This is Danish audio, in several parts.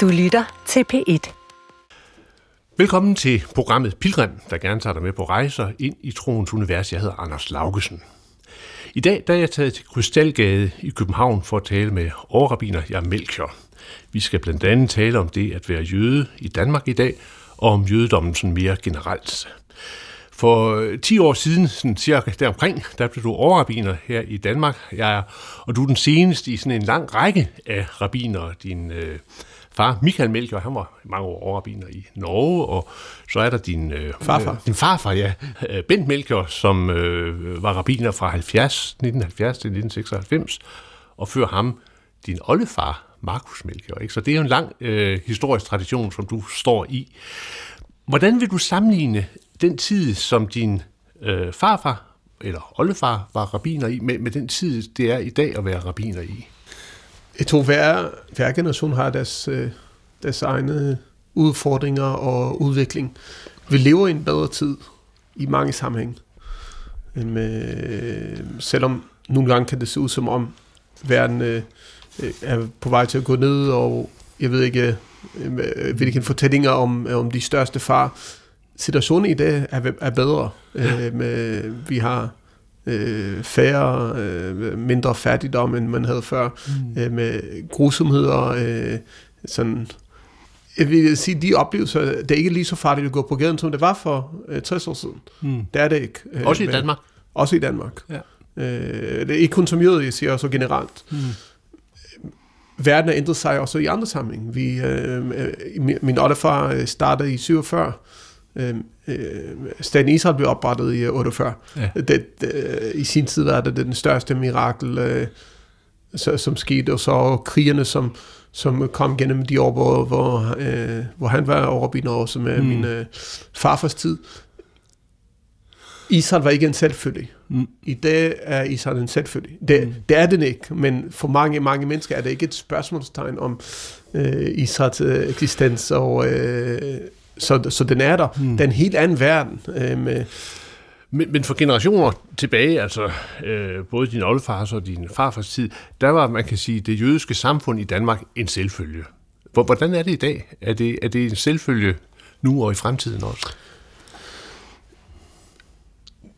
Du lytter til P1. Velkommen til programmet Pilgrim, der gerne tager dig med på rejser ind i troens univers. Jeg hedder Anders Laugesen. I dag der er jeg taget til Krystalgade i København for at tale med overrabiner Jan Melchior. Vi skal blandt andet tale om det at være jøde i Danmark i dag, og om jødedommen sådan mere generelt. For 10 år siden, sådan cirka deromkring, der blev du overrabiner her i Danmark. Jeg er, og du er den seneste i sådan en lang række af rabiner. Din øh, far, Michael Melchior, han var mange år overrabiner i Norge, og så er der din øh, Farfar. Øh, din farfar, ja, øh, Bent Melchior, som øh, var rabiner fra 70, 1970 til 1996, og før ham din oldefar, Markus Melchior. Ikke? Så det er jo en lang øh, historisk tradition, som du står i. Hvordan vil du sammenligne den tid, som din øh, farfar eller oldefar var rabiner i, med, med den tid, det er i dag at være rabiner i? Jeg tror, hver, hver generation har deres, øh, deres egne udfordringer og udvikling. Vi lever i en bedre tid i mange sammenhæng. Øhm, øh, selvom nogle gange kan det se ud som om verden øh, øh er på vej til at gå ned, og jeg ved ikke, øh, hvilke fortællinger om, om de største far. Situationen i dag er, er bedre. Øh, med, vi har øh, færre, øh, mindre fattigdom, end man havde før, mm. øh, med grusomheder, øh, sådan, jeg vil sige, de oplevelser, det er ikke lige så farligt at gå på gaden, som det var for øh, 60 år siden. Mm. Det er det ikke. Øh, også i Danmark? Også i Danmark. Ja. Øh, det er ikke kun som jøde, jeg siger også generelt. Mm. Verden har ændret sig også i andre sammenhæng. Vi, øh, min, min oldefar startede i 47, øh, øh, staten Israel blev oprettet i 48. Ja. Det, det, I sin tid var det den største mirakel, øh, så, som skete, og så krigerne, som, som kom gennem de år, hvor, hvor, øh, hvor han var overbindende også med mm. min øh, farfars tid. Israel var ikke en selvfølgelig. Mm. I dag er Israel en selvfølgelig. Det, mm. det er den ikke, men for mange, mange mennesker er det ikke et spørgsmålstegn om øh, Israels øh, eksistens og øh, så, så den er der. Mm. Den en helt anden verden. Øh, med men, men for generationer tilbage, altså øh, både din oldefars og din farfars tid, der var, man kan sige, det jødiske samfund i Danmark en selvfølge. Hvordan er det i dag? Er det, er det en selvfølge nu og i fremtiden også?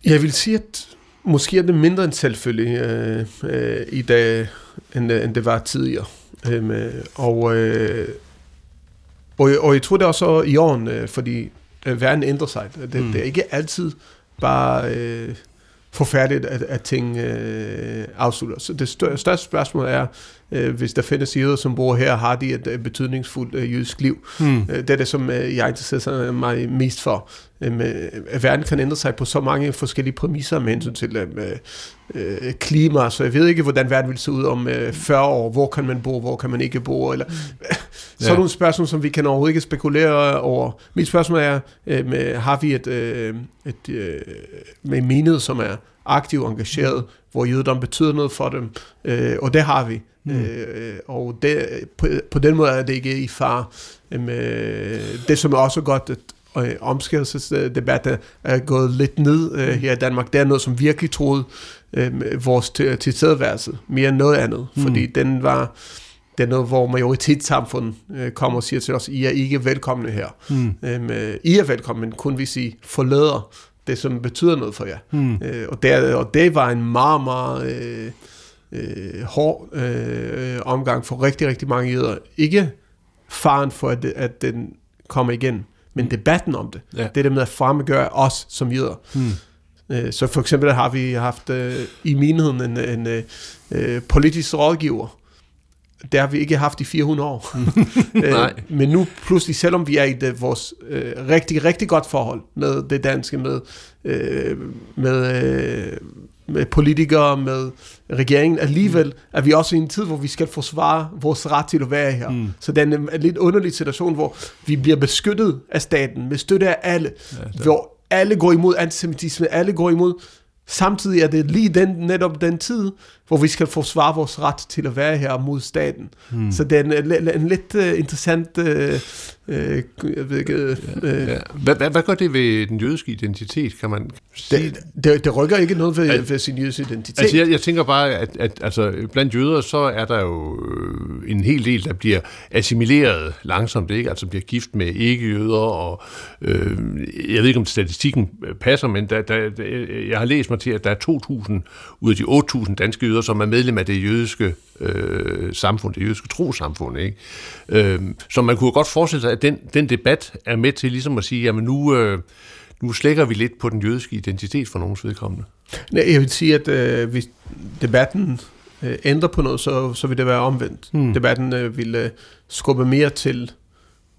Jeg vil sige, at måske er det mindre en selvfølge øh, øh, i dag, end, end det var tidligere. Øh, og øh, og, og jeg tror det også i åren, øh, fordi øh, verden ændrer sig. Det, mm. det er ikke altid bare øh, forfærdeligt, at, at ting øh, afslutter. Så det største spørgsmål er, øh, hvis der findes jøder, som bor her, har de et, et betydningsfuldt øh, jødisk liv. Mm. Øh, det er det, som øh, jeg interesserer mig mest for. Øh, øh, verden kan ændre sig på så mange forskellige præmisser med hensyn til øh, øh, klima, så jeg ved ikke, hvordan verden vil se ud om øh, 40 år. Hvor kan man bo, hvor kan man ikke bo? Eller, mm. så ja. nogle spørgsmål, som vi kan overhovedet ikke spekulere over. Mit spørgsmål er, øh, med, har vi et, øh, et øh, med menighed, som er aktiv engageret. Hvor jødedom betyder noget for dem, øh, og det har vi. Mm. Øh, og det, på, på den måde er det ikke i far. Øh, det som er også godt, at øh, omskærelsesdebat er gået lidt ned øh, her i Danmark, det er noget, som virkelig troede øh, vores tilstedeværelse, mere end noget andet, mm. fordi den var det er noget, hvor majoritetssamfundet øh, kommer og siger til os, I er ikke velkomne her. Mm. Øhm, øh, I er velkomne, men kun hvis I forlader det, som betyder noget for jer. Mm. Øh, og, det, og det var en meget, meget øh, øh, hård øh, omgang for rigtig, rigtig mange jøder. Ikke faren for, at, at den kommer igen, men debatten om det. Ja. Det er det med at fremmedgøre os som jøder. Hmm. Øh, så for eksempel har vi haft øh, i menigheden en, en øh, øh politisk rådgiver. Det har vi ikke haft i 400 år. øh, men nu pludselig, selvom vi er i det, vores øh, rigtig, rigtig godt forhold med det danske, med, øh, med øh, med politikere, med regeringen. Alligevel mm. er vi også i en tid, hvor vi skal forsvare vores ret til at være her. Mm. Så det er en, en lidt underlig situation, hvor vi bliver beskyttet af staten, med støtte af alle, ja, hvor alle går imod antisemitisme, alle går imod Samtidig er det lige den, netop den tid, hvor vi skal forsvare vores ret til at være her mod staten. Mm. Så det er en, en, lidt uh, interessant uh, Øh, jeg ved ikke... Øh, ja. hvad, hvad, hvad gør det ved den jødiske identitet, kan man sige? Det, det, det rykker ikke noget ved, at, ved sin jødiske identitet. Altså jeg, jeg tænker bare, at, at altså, blandt jøder, så er der jo øh, en hel del, der bliver assimileret langsomt, ikke? altså bliver gift med ikke-jøder, og øh, jeg ved ikke, om statistikken passer, men der, der, jeg har læst mig til, at der er 2.000 ud af de 8.000 danske jøder, som er medlem af det jødiske øh, samfund, det jødiske trosamfund. Ikke? Øh, så man kunne godt forestille sig, at den, den debat er med til ligesom at sige, jamen nu, øh, nu slækker vi lidt på den jødiske identitet for nogens vedkommende. Nej, jeg vil sige, at øh, hvis debatten øh, ændrer på noget, så, så vil det være omvendt. Hmm. Debatten øh, vil øh, skubbe mere til,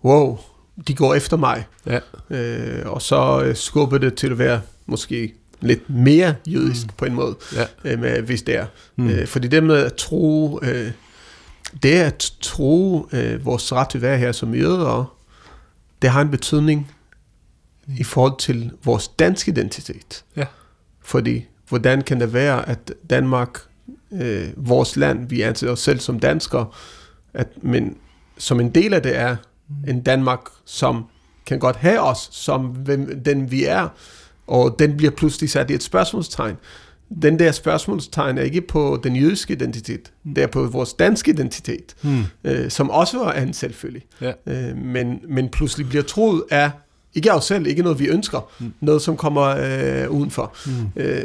wow, de går efter mig. Ja. Øh, og så øh, skubber det til at være måske lidt mere jødisk mm. på en måde, ja. øh, med, hvis det er. Mm. Øh, fordi det med at tro, øh, det at tro øh, vores ret til at være her som jøder, det har en betydning mm. i forhold til vores danske identitet. Ja. Fordi, hvordan kan det være, at Danmark, øh, vores land, vi anser os selv som danskere, at, men som en del af det er mm. en Danmark, som kan godt have os som hvem, den vi er, og den bliver pludselig sat i et spørgsmålstegn. Den der spørgsmålstegn er ikke på den jødiske identitet, mm. det er på vores danske identitet, mm. øh, som også er en selvfølgelig. Ja. Øh, men, men pludselig bliver troet af, ikke af os selv, ikke noget vi ønsker, mm. noget som kommer øh, udenfor. Mm. Øh,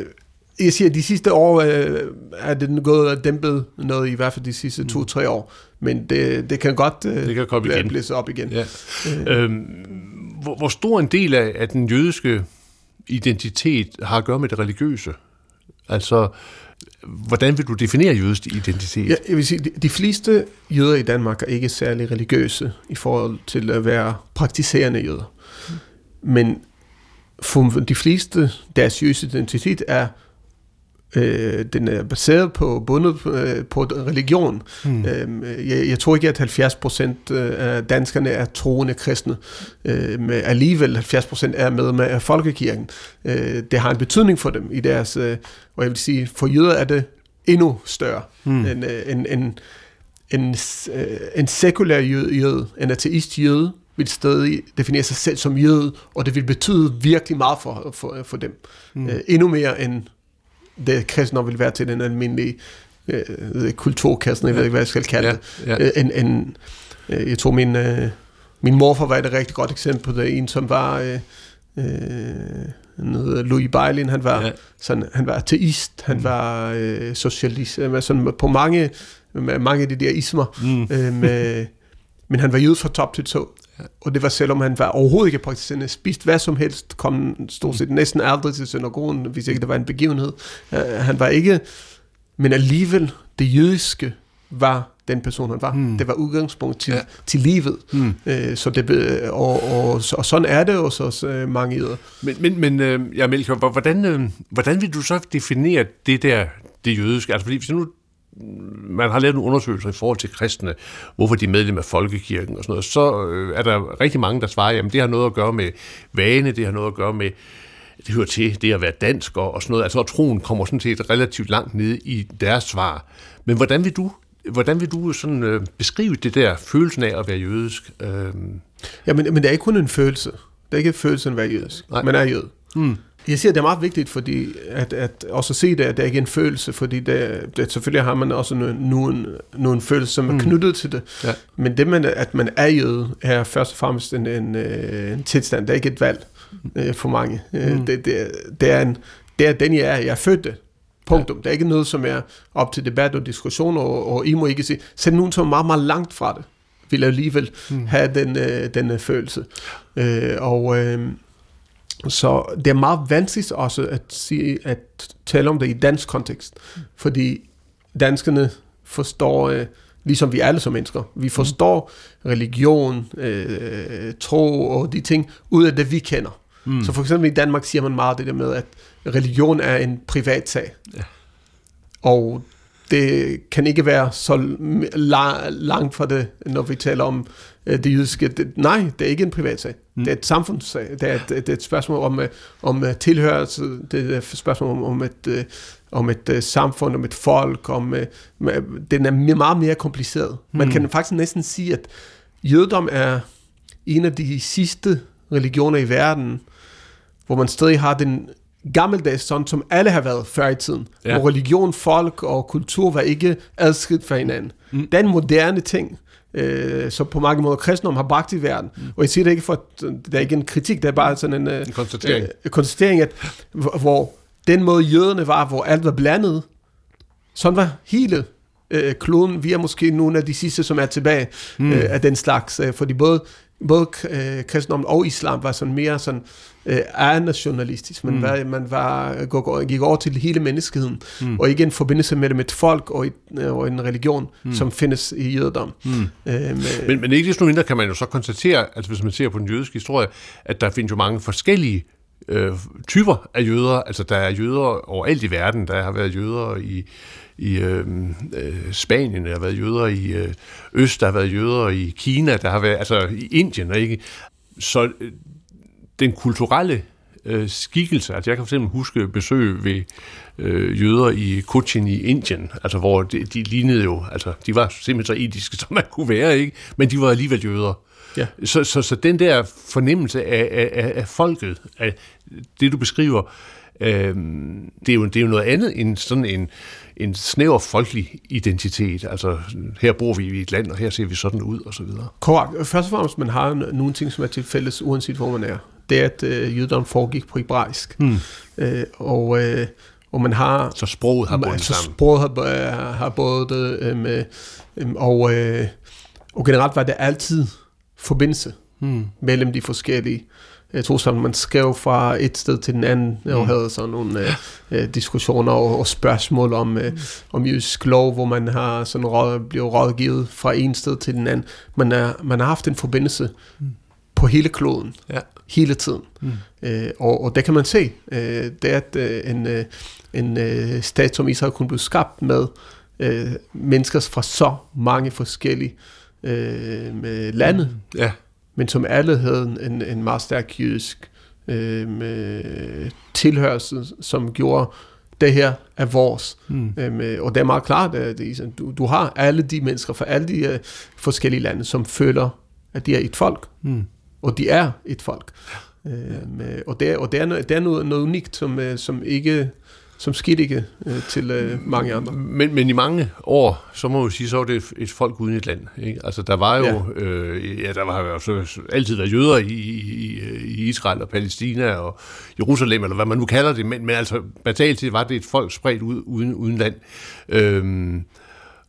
jeg siger, at de sidste år øh, er det gået og dæmpet noget, i hvert fald de sidste mm. to-tre år. Men det, det kan godt øh, det kan komme igen. blæse op igen. Ja. Øh. Øhm, hvor, hvor stor en del af, af den jødiske identitet har at gøre med det religiøse? Altså, hvordan vil du definere jødisk identitet? Ja, jeg vil sige, de, fleste jøder i Danmark er ikke særlig religiøse i forhold til at være praktiserende jøder. Men for de fleste, deres jødiske identitet er Øh, den er baseret på bundet øh, på religion. Mm. Øh, jeg, jeg tror ikke, at 70 procent øh, af danskerne er troende kristne. Øh, men alligevel 70 procent er med med folkekirken. Øh, det har en betydning for dem i deres, øh, og jeg vil sige, for jøder er det endnu større mm. end øh, en, en, en, øh, en sekulær jøde, jøde, en ateist jøde, vil stadig definere sig selv som jøde, og det vil betyde virkelig meget for, for, for dem. Mm. Øh, endnu mere end det kristne vil være til den almindelige øh, kulturkassen, jeg ja. ved ikke, hvad jeg skal kalde ja. det. Ja. Øh, en, en, øh, jeg tror, min, øh, min morfar var et rigtig godt eksempel på det. En, som var... Øh, øh, Louis Beilin, han var, ja. sådan, han var ateist, han mm. var øh, socialist, øh, sådan på mange, mange af de der ismer, mm. øh, med, men han var jød fra top til tå. Og det var selvom han var overhovedet ikke praktiserende, spist hvad som helst, kom stort set næsten aldrig til synagogen, hvis ikke det var en begivenhed. Uh, han var ikke, men alligevel det jødiske var den person, han var. Mm. Det var udgangspunkt til, ja. til livet. Mm. Uh, så det, og, og, og sådan er det også hos uh, mange jøder. Men, men, men uh, ja, Melchior, hvordan, uh, hvordan vil du så definere det der, det jødiske? Altså fordi hvis nu man har lavet en undersøgelse i forhold til kristne, hvorfor de er medlem af folkekirken og sådan noget, så øh, er der rigtig mange, der svarer, jamen det har noget at gøre med vane, det har noget at gøre med, det hører til, det at være dansk og, og sådan noget. Altså troen kommer sådan set relativt langt ned i deres svar. Men hvordan vil du Hvordan vil du sådan øh, beskrive det der følelsen af at være jødisk? Øh... Ja, men, men det er ikke kun en følelse. Det er ikke følelsen af at være jødisk. Nej. Man er jød. Hmm. Jeg siger, det er meget vigtigt, fordi at, at også se det, at det er ikke en følelse, fordi det, det, selvfølgelig har man også nogle, nogle følelser, som er mm. knyttet til det. Ja. Men det, man, at man er jøde, er først og fremmest en, en, øh, en tilstand. Det er ikke et valg øh, for mange. Øh, mm. Det, det, det, er en, det er den, jeg er. Jeg er født det. Punktum. Ja. Det er ikke noget, som er op til debat og diskussion, og, og I må ikke se. Selv nogen, som er meget, meget langt fra det, vil alligevel mm. have den, øh, den følelse. Øh, og... Øh, så det er meget vanskeligt også at, sige, at tale om det i dansk kontekst, fordi danskerne forstår, øh, ligesom vi alle som mennesker, vi forstår religion, øh, tro og de ting, ud af det vi kender. Mm. Så for eksempel i Danmark siger man meget det der med, at religion er en privat sag. Ja. Og det kan ikke være så langt fra det, når vi taler om det jødiske. Det, nej, det er ikke en privat sag. Mm. Det er et samfundssag. Det er et, det er et spørgsmål om, øh, om øh, tilhørelse. Det er et spørgsmål om, om et, om et samfund, om et folk. Om, den er meget mere kompliceret. Man mm. kan faktisk næsten sige, at jødedom er en af de sidste religioner i verden, hvor man stadig har den gammeldags sådan, som alle har været før i tiden. Ja. Hvor religion, folk og kultur var ikke adskilt fra hinanden. Mm. Den moderne ting, øh, som på mange måder kristendom har bragt i verden. Mm. Og jeg siger det ikke for, det er ikke en kritik, det er bare sådan en, øh, En konstatering. øh, konstatering, at hvor, hvor den måde jøderne var, hvor alt var blandet, sådan var hele øh, kloden. Vi er måske nogle af de sidste, som er tilbage mm. øh, af den slags. Øh, fordi både, både øh, kristendom og islam var sådan mere sådan øh, nationalistisk. Man, mm. var, man var, gå- gik over til hele menneskeheden, mm. og ikke en forbindelse med det med et folk og, et, øh, og en religion, mm. som findes i jødedom. Mm. Øh, med, Men, men ikke desto mindre kan man jo så konstatere, altså hvis man ser på den jødiske historie, at der findes jo mange forskellige øh, typer af jøder. Altså der er jøder overalt i verden. Der har været jøder i, i øh, øh, Spanien, der har været jøder i øh, Øst, der har været jøder i Kina, der har været, altså i Indien, ikke? Så øh, den kulturelle øh, skikkelse, altså jeg kan for eksempel huske besøg ved øh, jøder i Cochin i Indien, altså hvor de, de lignede jo, altså de var simpelthen så etiske, som man kunne være, ikke? Men de var alligevel jøder. Ja. Så, så, så den der fornemmelse af, af, af, af folket, af det du beskriver, øh, det, er jo, det er jo noget andet end sådan en, en snæver folkelig identitet. Altså, her bor vi i et land, og her ser vi sådan ud, og så videre. Korrekt. Først og fremmest, man har nogle ting, som er til fælles, uanset hvor man er. Det er, at øh, jødedom foregik på hebraisk. Hmm. Øh, og, øh, og man har... Så sproget har bundet sammen. sproget har, øh, har både det, øh, med, øh, og, øh, og generelt var det altid forbindelse hmm. mellem de forskellige tror sammen, man skrev fra et sted til den anden, og havde sådan nogle øh, øh, diskussioner og, og spørgsmål om, øh, om jødisk lov, hvor man har sådan råd, blevet rådgivet fra en sted til den anden. Man, er, man har haft en forbindelse på hele kloden, Ja. hele tiden. Mm. Øh, og, og det kan man se, øh, det er, at øh, en, øh, en øh, stat som Israel kunne blive skabt med øh, mennesker fra så mange forskellige øh, lande, Ja. Men som alle havde en, en meget stærk jødisk øh, tilhørelse, som gjorde, det her er vores. Mm. Øh, og det er meget klart, at du, du har alle de mennesker fra alle de øh, forskellige lande, som føler, at de er et folk. Mm. Og de er et folk. Øh, med, og det, og det er, noget, det er noget, noget unikt, som, øh, som ikke som skete ikke øh, til øh, mange andre. Men, men i mange år, så må man jo sige, så var det et, et folk uden et land. Ikke? Altså, der var jo, ja. Øh, ja, der var jo så altid været jøder i, i, i Israel og Palæstina og Jerusalem, eller hvad man nu kalder det, men, men altså, basalt set var det et folk spredt ud, uden, uden land. Øhm,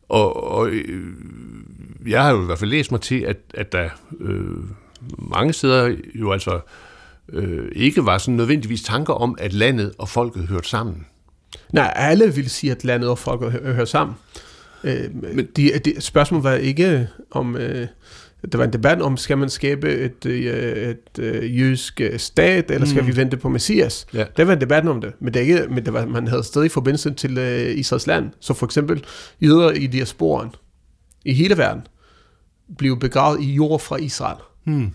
og, og øh, jeg har jo i hvert fald læst mig til, at, at der øh, mange steder jo altså øh, ikke var sådan nødvendigvis tanker om, at landet og folket hørte sammen. Nej, alle vil sige, at landet og folk hø- hører sammen. Øh, Men de, de, spørgsmålet var ikke om... Øh, der var en debat om, skal man skabe et, øh, et øh, jødisk øh, stat, eller skal mm. vi vente på Messias? Ja. Der var en debat om det, men, det ikke, men det var, man havde stadig forbindelse til øh, Israels land. Så for eksempel jøder i diasporen i hele verden blev begravet i jord fra Israel. Hmm.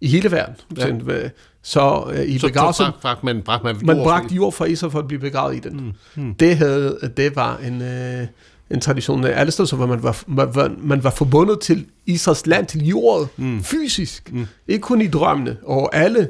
I hele verden. Ja. Ja. Så øh, i Så, begravelsen... så bragte man, bragte man, Man jord- bragte jord fra Israel for at blive begravet i den. Mm. Mm. Det, havde, det var en, øh, en tradition alle steder, så hvor man var, man, var, man var forbundet til Israels land, til jordet, mm. fysisk. Mm. Ikke kun i drømmene. Og alle,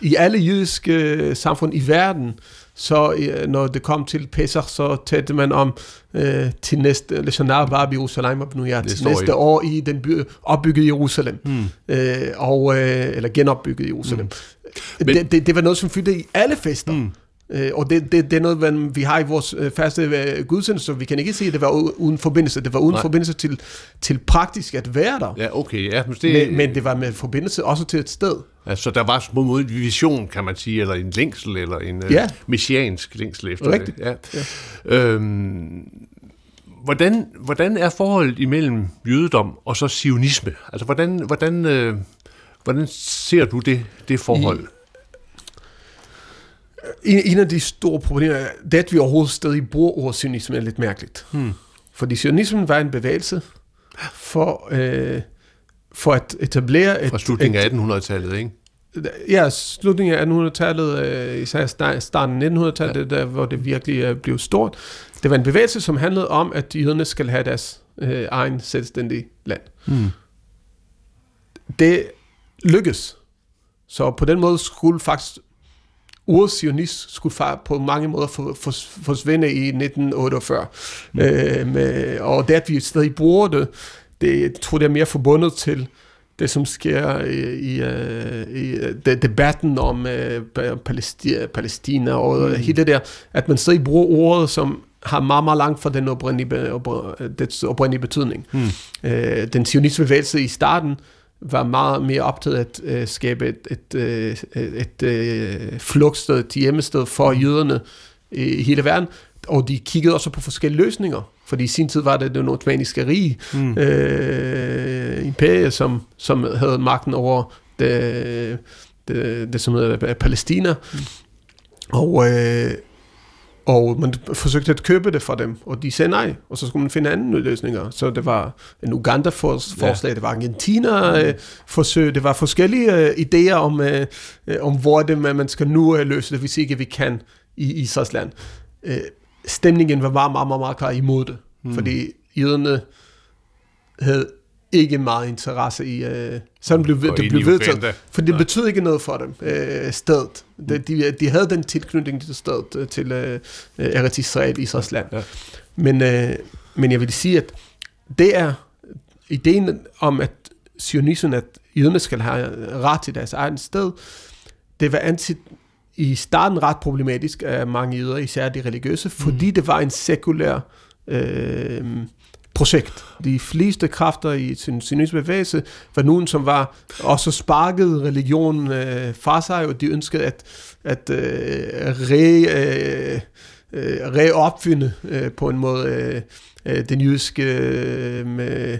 i alle jødiske øh, samfund i verden, så øh, når det kom til Pesach, så talte man om øh, til næste, Leshanar Bab Jerusalem og nu Det til næste i- år i den by, opbyggede Jerusalem. Mm. Øh, og, øh, eller genopbygget Jerusalem. Mm. Men- Det, det, det var noget, som fyldte i alle fester. Mm. Øh, og det, det, det er noget, man, vi har i vores øh, faste øh, gudstjeneste, så vi kan ikke sige, at det var uden forbindelse. Det var uden Nej. Forbindelse til, til praktisk at være der. Ja. Ja, okay. Ja, men, det, Men, men det var med forbindelse også til et sted. altså, der var små måde en vision, kan man sige, eller en længsel, eller en ja. Ja. uh, messiansk længsel efter Rigtigt. det. Ja. Ja. Øhm, hvordan, hvordan er forholdet imellem jødedom og så sionisme? Altså, hvordan, hvordan, øh, hvordan ser du det, det forhold? En, en af de store problemer, er, det at vi overhovedet stadig bruger ordet sionisme, er lidt mærkeligt. Hmm. Fordi sionismen var en bevægelse for, øh, for at etablere et... fra slutningen af 1800-tallet, ikke? Ja, slutningen af 1800-tallet, øh, især sta- starten af 1900-tallet, ja. der, hvor det virkelig øh, blev stort. Det var en bevægelse, som handlede om, at jøderne skal have deres øh, egen selvstændige land. Hmm. det lykkes. Så på den måde skulle faktisk ordet sionist skulle på mange måder for, for, forsvinde i 1948. Mm. Øh, med, og det, at vi stadig bruger det, det jeg tror det er mere forbundet til det, som sker i, i, øh, i de, debatten om uh, Palæstina, Palæstina og mm. hele det der, at man stadig bruger ordet, som har meget, meget langt fra den oprindelige, dets oprindelige betydning. Mm. Uh, den sionistiske bevægelse i starten var meget mere optaget at uh, skabe et, et, et, et uh, flugtsted, et hjemmested for mm. jøderne i hele verden, og de kiggede også på forskellige løsninger. Fordi i sin tid var det den ottomaniske rige mm. øh, imperie, som, som havde magten over det, det, det som hedder Palæstina. Mm. Og, øh, og man forsøgte at købe det fra dem, og de sagde nej, og så skulle man finde andre løsninger. Så det var en Uganda-forslag, ja. det var Argentina-forsøg, øh, det var forskellige øh, idéer om, øh, om hvor det man skal nu løse det, hvis ikke vi kan i Israels land. Øh, stemningen var meget, meget, meget klar imod det. Mm. Fordi jøderne havde ikke meget interesse i, øh, sådan blev, det blev vedtaget, for det betød ikke noget for dem, øh, stedet. De, de, de havde den tilknytning til stedet, øh, til øh, Eretz Israel, Israels land. Ja. Men, øh, men jeg vil sige, at det er ideen om, at sionismen, at jøderne skal have ret til deres egen sted, det var anti, i starten ret problematisk af mange jøder, især de religiøse, fordi mm. det var en sekulær øh, projekt. De fleste kræfter i sin sionisme bevægelse var nogen, som var også sparket religionen øh, fra sig, og de ønskede at, at øh, re, øh, øh reopfinde øh, på en måde øh, øh den jødiske øh, med,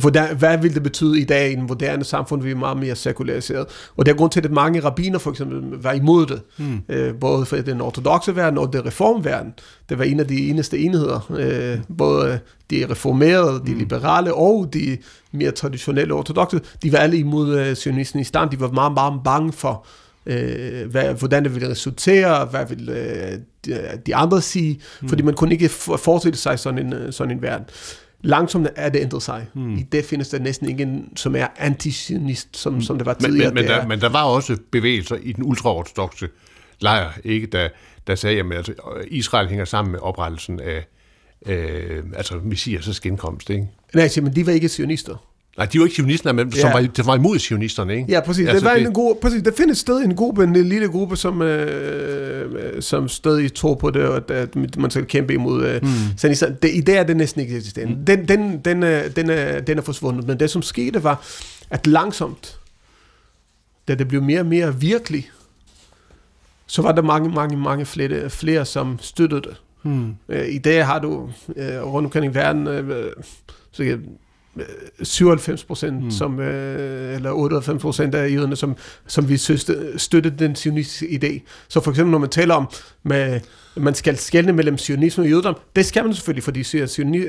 hvordan, hvad vil det betyde i dag i en moderne samfund, vi er meget mere sekulariseret. Og det er grund til, at mange rabbiner for eksempel var imod det, hmm. øh, både for den ortodoxe verden og den reformverden. Det var en af de eneste enheder, øh, både de reformerede, de hmm. liberale og de mere traditionelle ortodoxe, de var alle imod øh, sionisten i stand. De var meget, meget bange for, øh, hvad, hvordan det ville resultere, hvad ville øh, de, andre sige, hmm. fordi man kunne ikke forestille sig sådan en, øh, sådan en verden langsomt er det ændret sig. Hmm. I det findes der næsten ingen, som er antisionist, som, hmm. som det var tidligere. Men, men, der, men der var også bevægelser i den ultraortodoxe lejr, ikke, der, der sagde, at altså, Israel hænger sammen med oprettelsen af øh, altså Messias' genkomst. Ikke? Nej, men de var ikke sionister. Nej, de var ikke sionister, men som, ja. var, det var imod sionisterne, ikke? Ja, præcis. Altså, det var det... en god, præcis. Der findes sted en gruppe, en lille gruppe, som, øh, som stadig tror på det, og at man skal kæmpe imod øh, mm. Det, I dag er det næsten ikke eksisterende. Mm. Den, den, den, den, er, den er forsvundet. Men det, som skete, var, at langsomt, da det blev mere og mere virkelig, så var der mange, mange, mange flere, flere som støttede det. Mm. Øh, I dag har du øh, rundt omkring i verden, øh, så 97 procent, mm. som, øh, eller 98 procent af jøderne, som, som vi støtte den sionistiske idé. Så for eksempel, når man taler om, med, man skal skelne mellem sionisme og jødedom, det skal man selvfølgelig, fordi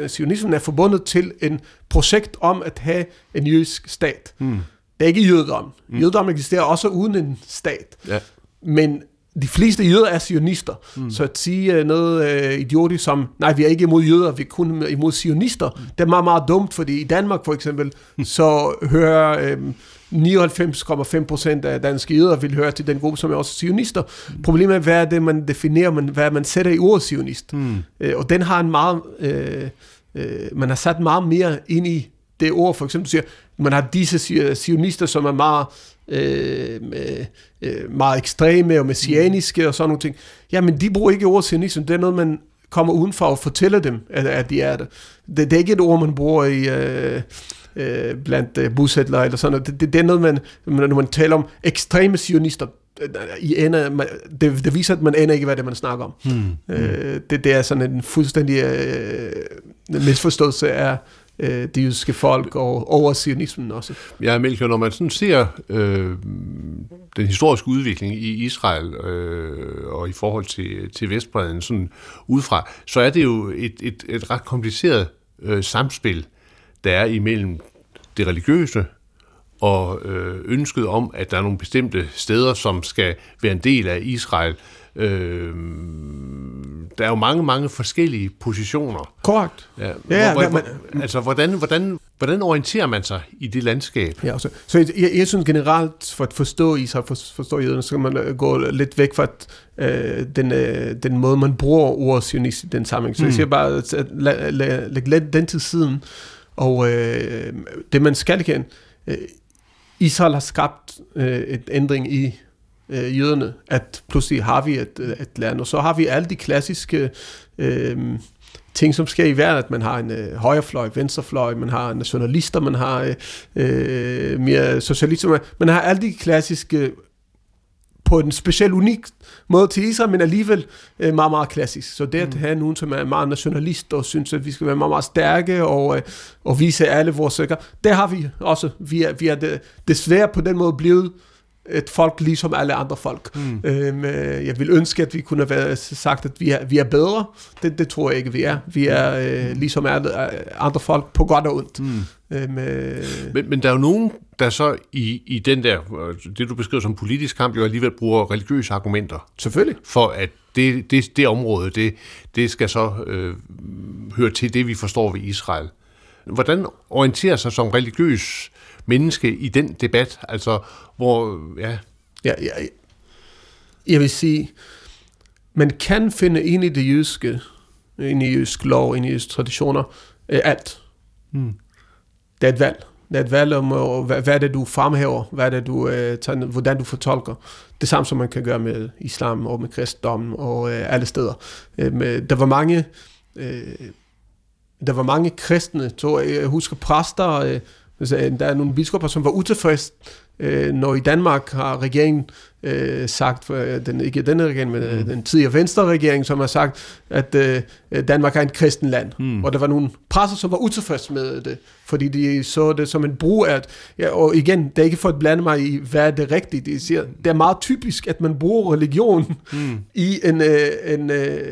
sionismen er forbundet til en projekt om at have en jødisk stat. Mm. Det er ikke jødedom. Mm. Jødedom eksisterer også uden en stat. Ja. Men de fleste jøder er sionister. Mm. Så at sige uh, noget uh, idiotisk som, nej, vi er ikke imod jøder, vi er kun imod sionister, mm. det er meget, meget dumt, fordi i Danmark for eksempel, så hører uh, 99,5 procent af danske jøder vil høre til den gruppe, som er også sionister. Mm. Problemet er, hvad er det, man definerer, man, hvad man sætter i ordet sionist. Mm. Uh, og den har en meget, uh, uh, man har sat meget mere ind i det ord, for eksempel, du siger, man har disse sionister, som er meget øh, øh, meget ekstreme og messianiske og sådan nogle ting. Jamen, de bruger ikke ordet sionisme. Det er noget, man kommer udenfor og fortæller dem, at, at de er det. det. Det er ikke et ord, man bruger i... Øh, øh, blandt øh, bosættere eller sådan noget. Det, det, det er noget, man, når man taler om ekstreme sionister, i ender, man, det, det viser, at man aner ikke, hvad det er, man snakker om. Hmm. Øh, det, det er sådan en fuldstændig øh, misforståelse af, øh, det jødiske folk og over sionismen også. Ja, Melchior, når man sådan ser øh, den historiske udvikling i Israel øh, og i forhold til, til Vestbreden sådan udefra, så er det jo et, et, et ret kompliceret øh, samspil, der er imellem det religiøse og øh, ønsket om, at der er nogle bestemte steder, som skal være en del af Israel, Øh, der er jo mange, mange forskellige positioner. Korrekt. Ja, ja, hvor, hvor, men, altså, hvordan, hvordan Hvordan orienterer man sig i det landskab? Ja, så, så jeg, jeg synes generelt, for at forstå Israel, for at forstå jøderne, så kan man øh, gå lidt væk fra at, øh, den, øh, den måde, man bruger ordet sionist i den sammenhæng. Så mm. jeg siger bare, at læg la, la, la, den til siden, og øh, det man skal kende, øh, Israel har skabt øh, et ændring i øh, jøderne, at pludselig har vi et, et land, og så har vi alle de klassiske øh, ting, som sker i verden, at man har en øh, højrefløj, venstrefløj, man har nationalister, man har øh, øh mere socialister, man, man har alle de klassiske på en speciel unik måde til Israel, men alligevel øh, meget, meget klassisk. Så det at mm. have nogen, som er meget nationalist og synes, at vi skal være meget, meget stærke og, øh, og vise alle vores søger, det har vi også. Vi er, vi er det, desværre på den måde blevet et folk ligesom alle andre folk. Mm. Øhm, øh, jeg vil ønske, at vi kunne have været sagt, at vi er, vi er bedre. Det, det tror jeg ikke, vi er. Vi er øh, ligesom alle andre folk på godt og ondt. Mm. Øhm, øh, men, men der er jo nogen, der så i, i den der, det du beskriver som politisk kamp, jo alligevel bruger religiøse argumenter. Selvfølgelig. For at det, det, det område, det, det skal så øh, høre til det, vi forstår ved Israel. Hvordan orienterer sig som religiøs menneske i den debat? Altså, hvor, ja... Ja, ja, jeg vil sige, man kan finde ind i det jødiske, ind i jødisk lov, ind i jødiske traditioner, øh, alt. Mm. Det er et valg. Det er et valg om, hvad, hvad er det, du fremhæver, hvad det, du, øh, tager, hvordan du fortolker. Det samme, som man kan gøre med islam og med kristendommen og øh, alle steder. Øh, med, der var mange... Øh, der var mange kristne, så jeg husker præster, øh, der er nogle biskopper, som var utilfredse, øh, når i Danmark har regeringen øh, sagt, øh, den, ikke denne regering, men mm. den tidligere venstre regering, som har sagt, at øh, Danmark er en kristen land. Mm. Og der var nogle presser, som var utilfredse med det, fordi de så det som en brug af, at, ja, og igen, det er ikke for at blande mig i, hvad er det rigtige, de siger, det er meget typisk, at man bruger religion mm. i en, øh, en øh,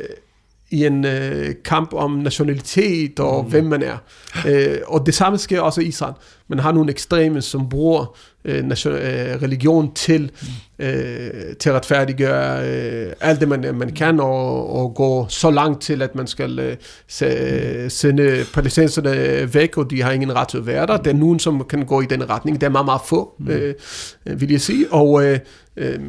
i en øh, kamp om nationalitet og mm. hvem man er. Øh, og det samme sker også i Israel. Man har nogle ekstreme, som bruger øh, nation, øh, religion til, øh, til at retfærdiggøre øh, alt det, man, man kan, og, og gå så langt til, at man skal øh, se, sende palæstinenserne væk, og de har ingen ret til at være der. Det er nogen, som kan gå i den retning. Det er meget, meget få, mm. øh, vil jeg sige. Og, øh, øh,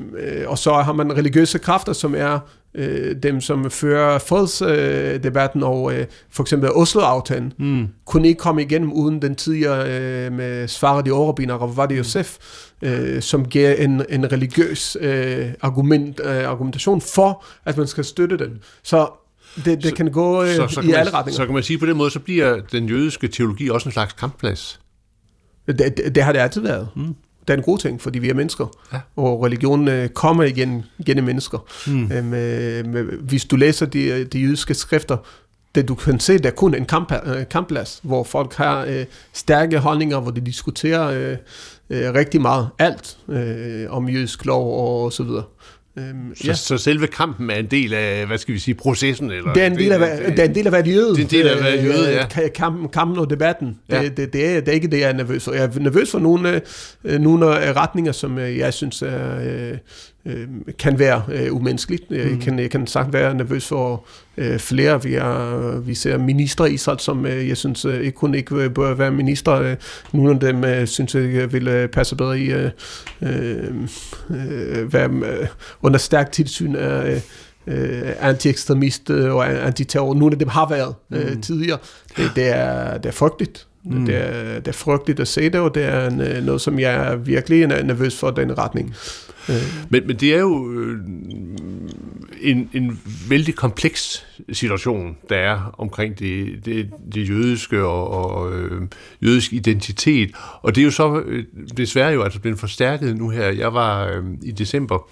og så har man religiøse kræfter, som er øh, dem, som fører fredsdebatten øh, og øh, for eksempel Oslo-aftalen, mm. kunne ikke komme igennem uden den tidligere øh, med Svare de Orabin og Ravadi Yosef, øh, som giver en, en religiøs øh, argument, øh, argumentation for, at man skal støtte den. Så det, det så, kan gå øh, så, så kan i man, alle retninger. Så kan man sige på den måde, så bliver den jødiske teologi også en slags kampplads. Det, det, det har det altid været. Mm det er en god ting, fordi vi er mennesker, ja. og religionen øh, kommer igen gennem mennesker. Mm. Øh, med, med, hvis du læser de, de jødiske skrifter, det du kan se, det er kun en kamp, øh, kampplads, hvor folk har øh, stærke holdninger, hvor de diskuterer øh, øh, rigtig meget alt øh, om jødisk lov og så videre. Øhm, så, ja. så selve kampen er en del af, hvad skal vi sige, processen? Eller det, er en del af, det, det er en del af at jøde. Det er en del af at jøde, ja. Kampen, kampen og debatten. Ja. Det, det, det, er, det er ikke det, jeg er nervøs for. Jeg er nervøs for nogle, øh, nogle retninger, som øh, jeg synes er, øh, kan være øh, umenneskeligt. Mm. Jeg, kan, jeg kan sagt være nervøs for øh, flere. Vi, er, vi ser minister i Israel, som øh, jeg synes øh, ikke kun ikke bør være minister. Øh, nogle af dem øh, synes jeg ville passe bedre i øh, øh, være øh, under stærk tilsyn af øh, anti-ekstremist og antiterror. Nogle af dem har været øh, mm. tidligere. Det, det, er, det er frygteligt. Mm. Det, er, det er frygteligt at se det, og det er en, noget, som jeg er virkelig nervøs for den retning. Øh. Men, men det er jo øh, en, en vældig kompleks situation, der er omkring det, det, det jødiske og, og øh, jødisk identitet. Og det er jo så øh, desværre jo altså blevet forstærket nu her. Jeg var øh, i december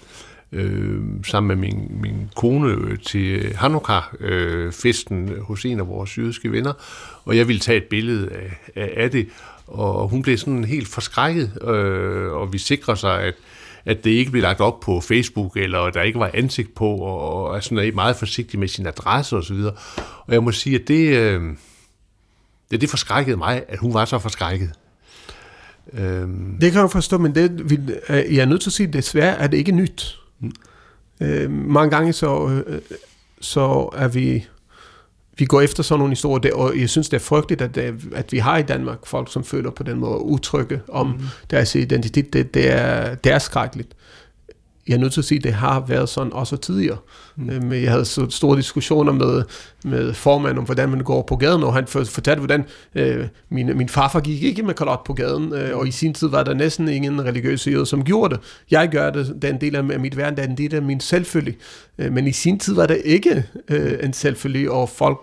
øh, sammen med min, min kone øh, til Hanukkah-festen øh, hos en af vores jødiske venner, og jeg ville tage et billede af, af, af det, og hun blev sådan helt forskrækket, øh, og vi sikrer sig, at at det ikke blev lagt op på Facebook, eller der ikke var ansigt på, og, og er sådan meget forsigtig med sin adresse osv. Og, og jeg må sige, at det, øh, det, det forskrækkede mig, at hun var så forskrækket. Øhm. Det kan jeg forstå, men det, vi, øh, jeg er nødt til at sige, at desværre er det ikke nyt. Mm. Øh, mange gange så, øh, så er vi vi går efter sådan nogle historier, og jeg synes, det er frygteligt, at, at vi har i Danmark folk, som føler på den måde utrygge om mm. deres identitet. Det, det, er, det er skrækkeligt jeg er nødt til at sige, at det har været sådan også tidligere. Mm. Øhm, jeg havde så store diskussioner med, med formanden om, hvordan man går på gaden, og han fortalte, hvordan øh, min, min farfar gik ikke med kalot på gaden, øh, og i sin tid var der næsten ingen religiøse jøder, som gjorde det. Jeg gør det, det er en del af mit verden, det er en del af min selvfølge. Øh, men i sin tid var det ikke øh, en selvfølge, og folk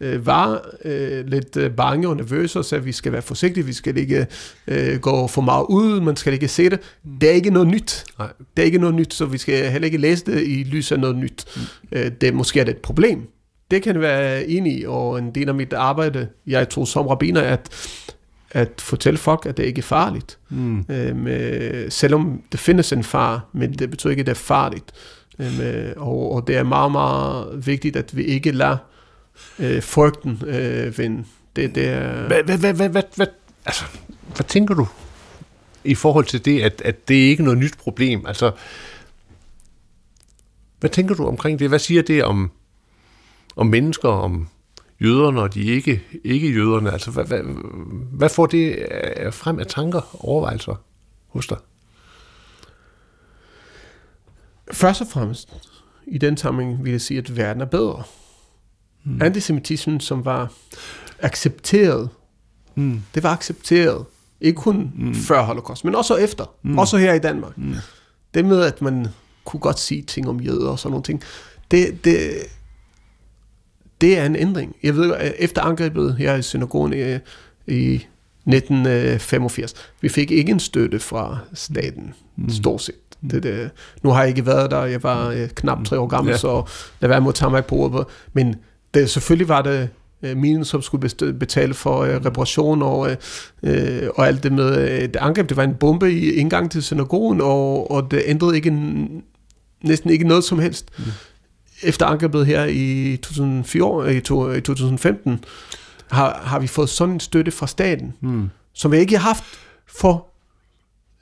øh, var øh, lidt øh, bange og nervøse og sagde, at vi skal være forsigtige, vi skal ikke øh, gå for meget ud, man skal ikke se det. Mm. Det er ikke noget nyt. Nej. Det er ikke noget nyt, så vi skal heller ikke læse det i lys af noget nyt. Mm. Øh, det måske er det et problem. Det kan være enig i, og en del af mit arbejde, jeg tror som rabiner, at at fortælle folk, at det ikke er farligt. Mm. Øhm, selvom det findes en far, men det betyder ikke, at det er farligt. Øhm, og, og det er meget, meget vigtigt, at vi ikke lader øh, frygten øh, vinde. Det, det er... Hvad, hvad, hvad, hvad, hvad, hvad, altså, hvad tænker du i forhold til det, at, at det ikke er noget nyt problem? Altså, hvad tænker du omkring det? Hvad siger det om, om mennesker, om jøderne og de ikke, ikke jøderne? Altså, hvad, hvad, hvad får det frem af tanker, overvejelser hos dig? Først og fremmest, i den sammenhæng vil jeg sige, at verden er bedre. Mm. Antisemitismen, som var accepteret, mm. det var accepteret. Ikke kun mm. før holocaust, men også efter. Mm. Også her i Danmark. Mm. Det med, at man kunne godt sige ting om jøder og sådan nogle ting, det, det, det er en ændring. Jeg ved, efter angrebet her i synagogen i, i 1985, vi fik ikke en støtte fra staten, mm. stort set. Mm. Det, det, nu har jeg ikke været der, jeg var øh, knap tre år gammel, ja. så lad være med at tage mig på ordet. Men det, selvfølgelig var det øh, minen, som skulle betale for øh, reparation og, øh, og alt det med øh, det angreb. Det var en bombe i indgang til synagogen, og, og det ændrede ikke en, næsten ikke noget som helst. Mm. Efter angrebet her i, 2004, i, to, i 2015, har, har vi fået sådan en støtte fra staten, mm. som vi ikke har haft for,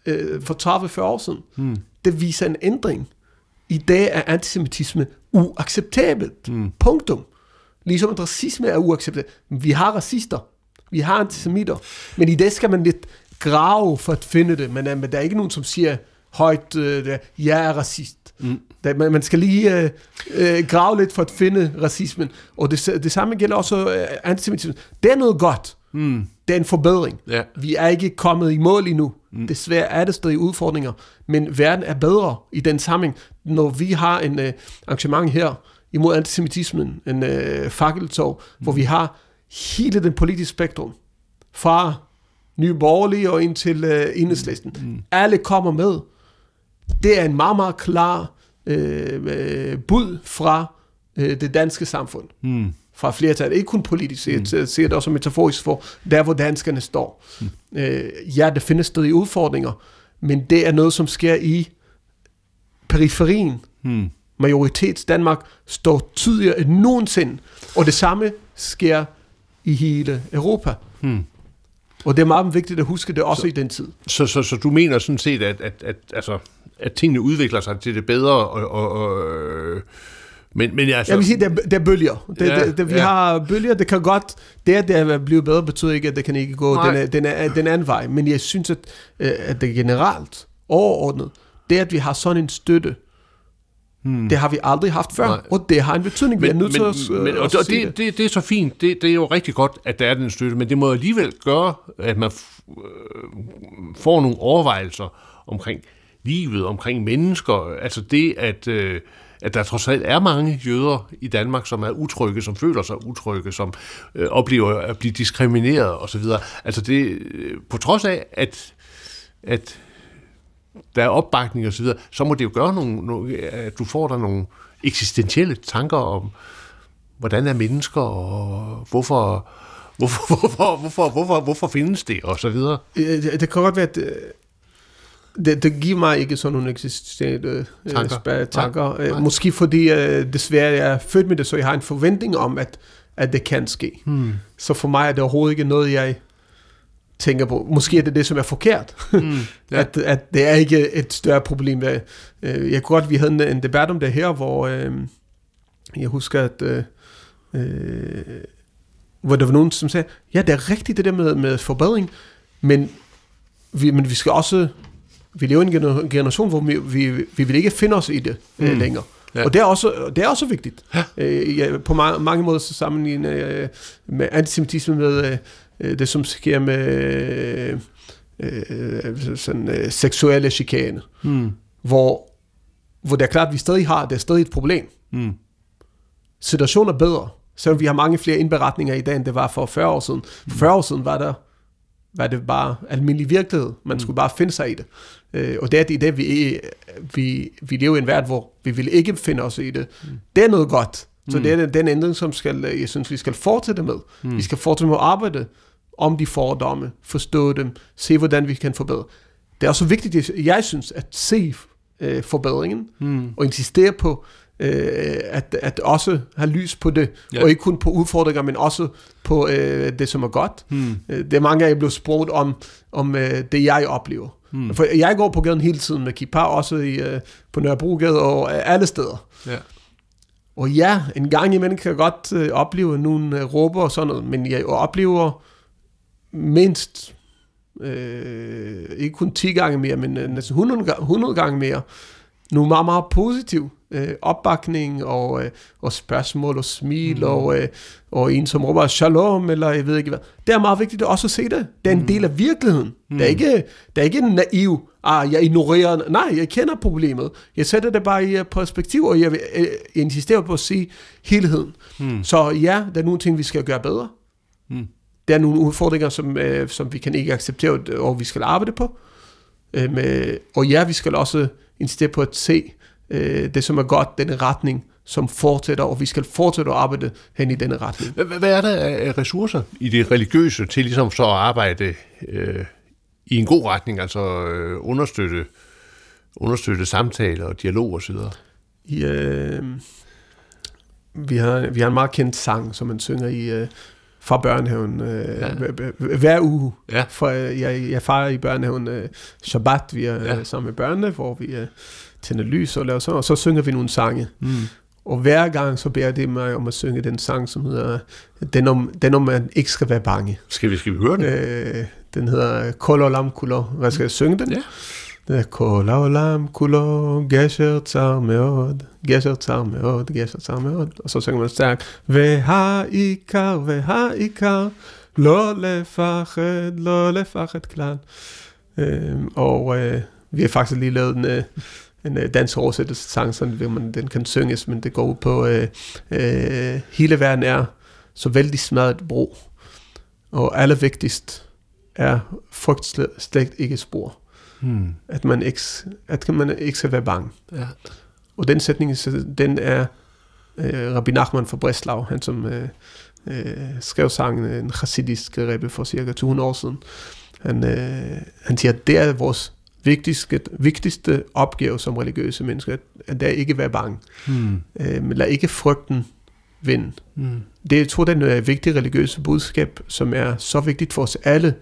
øh, for 30-40 år siden. Mm. Det viser en ændring. I dag er antisemitisme uacceptabelt. Mm. Punktum. Ligesom at racisme er uacceptabelt. Vi har racister. Vi har antisemitter. Men i det skal man lidt grave for at finde det. Men, men der er ikke nogen, som siger højt, øh, jeg er racist. Mm. Der, man, man skal lige øh, øh, grave lidt for at finde racismen. Og det, det samme gælder også øh, antisemitisme. Det er noget godt. Mm. Det er en forbedring. Ja. Vi er ikke kommet i mål endnu. Mm. Desværre er det stadig udfordringer. Men verden er bedre i den sammenhæng. Når vi har en øh, arrangement her, imod antisemitismen, en øh, fakkeltog, mm. hvor vi har hele den politiske spektrum, fra Nye Borgerlige og ind til øh, enhedslisten. Mm. Alle kommer med. Det er en meget, meget klar øh, øh, bud fra øh, det danske samfund. Mm. Fra flertal. Ikke kun politisk set, mm. ser det også metaforisk for, der hvor danskerne står. Mm. Øh, ja, det findes stadig udfordringer, men det er noget, som sker i periferien. Mm majoritets Danmark står tydeligere end nogensinde. Og det samme sker i hele Europa. Hmm. Og det er meget vigtigt at huske det også så, i den tid. Så, så, så du mener sådan set, at, at, at, altså, at tingene udvikler sig til det bedre, og, og, og men, men altså... Jeg vil sige, det er, det er bølger. Det, ja, det, det, vi ja. har bølger, det kan godt... Det, at det er blevet bedre, betyder ikke, at det kan ikke gå den, den, den anden vej. Men jeg synes, at, at det generelt, overordnet, det at vi har sådan en støtte, Hmm. Det har vi aldrig haft før, Nej. og det har en betydning. Men, vi er nødt men, til at, men, og det, det. Det, det er så fint. Det, det er jo rigtig godt, at der er den støtte, men det må alligevel gøre, at man øh, får nogle overvejelser omkring livet, omkring mennesker. Altså det, at... Øh, at der trods alt er mange jøder i Danmark, som er utrygge, som føler sig utrygge, som øh, oplever at blive diskrimineret osv. Altså det, øh, på trods af, at, at der er opbakning osv., så, så må det jo gøre nogle, nogle, at du får der nogle eksistentielle tanker om, hvordan er mennesker, og hvorfor, hvorfor, hvorfor, hvorfor, hvorfor, hvorfor findes det, og så videre. Det, det kan godt være, at det, det giver mig ikke sådan nogle eksistentielle tanker. Øh, tanker. Nej, nej. Måske fordi uh, desværre jeg er født med det, så jeg har en forventning om, at, at det kan ske. Hmm. Så for mig er det overhovedet ikke noget, jeg tænker på, måske er det det, som er forkert. Mm, ja. at, at det er ikke et større problem. Øh, jeg kunne godt, vi havde en, en debat om det her, hvor øh, jeg husker, at øh, øh, hvor der var nogen, som sagde, ja, det er rigtigt det der med, med forbedring, men vi, men vi skal også, vi lever i en generation, hvor vi, vi, vi vil ikke finde os i det mm. øh, længere. Ja. Og det er også, det er også vigtigt. Ja. Øh, ja, på mange, mange måder så sammenligner øh, med antisemitisme med øh, det, som sker med øh, sådan, øh, seksuelle chikane. Mm. Hvor, hvor det er klart, at vi stadig har, det er stadig et problem. Mm. Situationen er bedre, selvom vi har mange flere indberetninger i dag, end det var for 40 år siden. For 40 år siden var der var det bare almindelig virkelighed. Man mm. skulle bare finde sig i det. Øh, og det er det, det vi, vi, vi lever i en verden, hvor vi vil ikke finde os i det. Mm. Det er noget godt. Så mm. det er den, den ændring, som skal, jeg synes, vi skal fortsætte med. Mm. Vi skal fortsætte med at arbejde om de fordomme, forstå dem, se hvordan vi kan forbedre. Det er også vigtigt, jeg synes, at se øh, forbedringen, mm. og insistere på, øh, at, at også have lys på det, ja. og ikke kun på udfordringer, men også på øh, det, som er godt. Mm. Det er mange af jer blevet spurgt om, om øh, det, jeg oplever. Mm. For jeg går på gaden hele tiden med kippa, også i, øh, på Nørrebrogade og alle steder. Ja. Og ja, en gang imellem kan jeg godt øh, opleve nogle øh, råber og sådan noget, men jeg oplever mindst, øh, ikke kun 10 gange mere, men øh, næsten 100, 100 gange mere, nogle meget, meget positive øh, opbakning og, øh, og spørgsmål og smil mm. og, øh, og en, som råber shalom, eller jeg ved ikke hvad. Det er meget vigtigt også at se det. Det er en mm. del af virkeligheden. Mm. Det, er ikke, det er ikke en naiv, ah, jeg ignorerer, nej, jeg kender problemet. Jeg sætter det bare i perspektiv, og jeg vil øh, insistere på at se helheden. Mm. Så ja, der er nogle ting, vi skal gøre bedre. Mm. Der er nogle udfordringer, som, øh, som vi kan ikke acceptere, og vi skal arbejde på. Øh, med, og ja, vi skal også insistere på at se, øh, det, som er godt, den retning, som fortsætter, og vi skal fortsætte at arbejde hen i denne retning. Hvad er der af ressourcer i det religiøse til ligesom så at arbejde øh, i en god retning, altså øh, understøtte, understøtte samtaler og dialog osv.? Ja, øh, vi, har, vi har en meget kendt sang, som man synger i øh, fra børnehaven øh, ja. hver uge. Ja. For øh, jeg, jeg farer i børnehaven øh, Shabbat, vi er ja. sammen med børnene, hvor vi øh, tænder lys og laver sådan, og så synger vi nogle sange. Mm. Og hver gang så beder det mig om at synge den sang, som hedder Den om, den om man ikke skal være bange. Skal vi, skal vi høre den? Øh, den hedder Kolo Lam Kulo. Hvad skal jeg synge den? Ja. Det er כל העולם כולו גשר צר מאוד, גשר צר מאוד, גשר צר מאוד, og så synger man stærkt, והעיקר, והעיקר, לא לפחד, לא לפחד כלל. Øhm, og øh, vi har faktisk lige lavet en, øh, en øh, dansk oversættelse sang, så man, den kan synges, men det går ud på, øh, øh, hele verden er så vældig smadret bro, og allervigtigst er frygt slet ikke spor. Hmm. At, man ikke, at man ikke skal være bange. Ja. Og den sætning, den er øh, Rabbi Nachman fra Breslau, han som øh, øh, skrev sangen, en chassidisk rebbe for cirka 200 år siden. Han, øh, han siger, at det er vores vigtigste, vigtigste opgave som religiøse mennesker, at, at der ikke være bange. Hmm. Øh, men lad ikke frygten vinde. Hmm. Det jeg tror, det er et vigtigt religiøse budskab, som er så vigtigt for os alle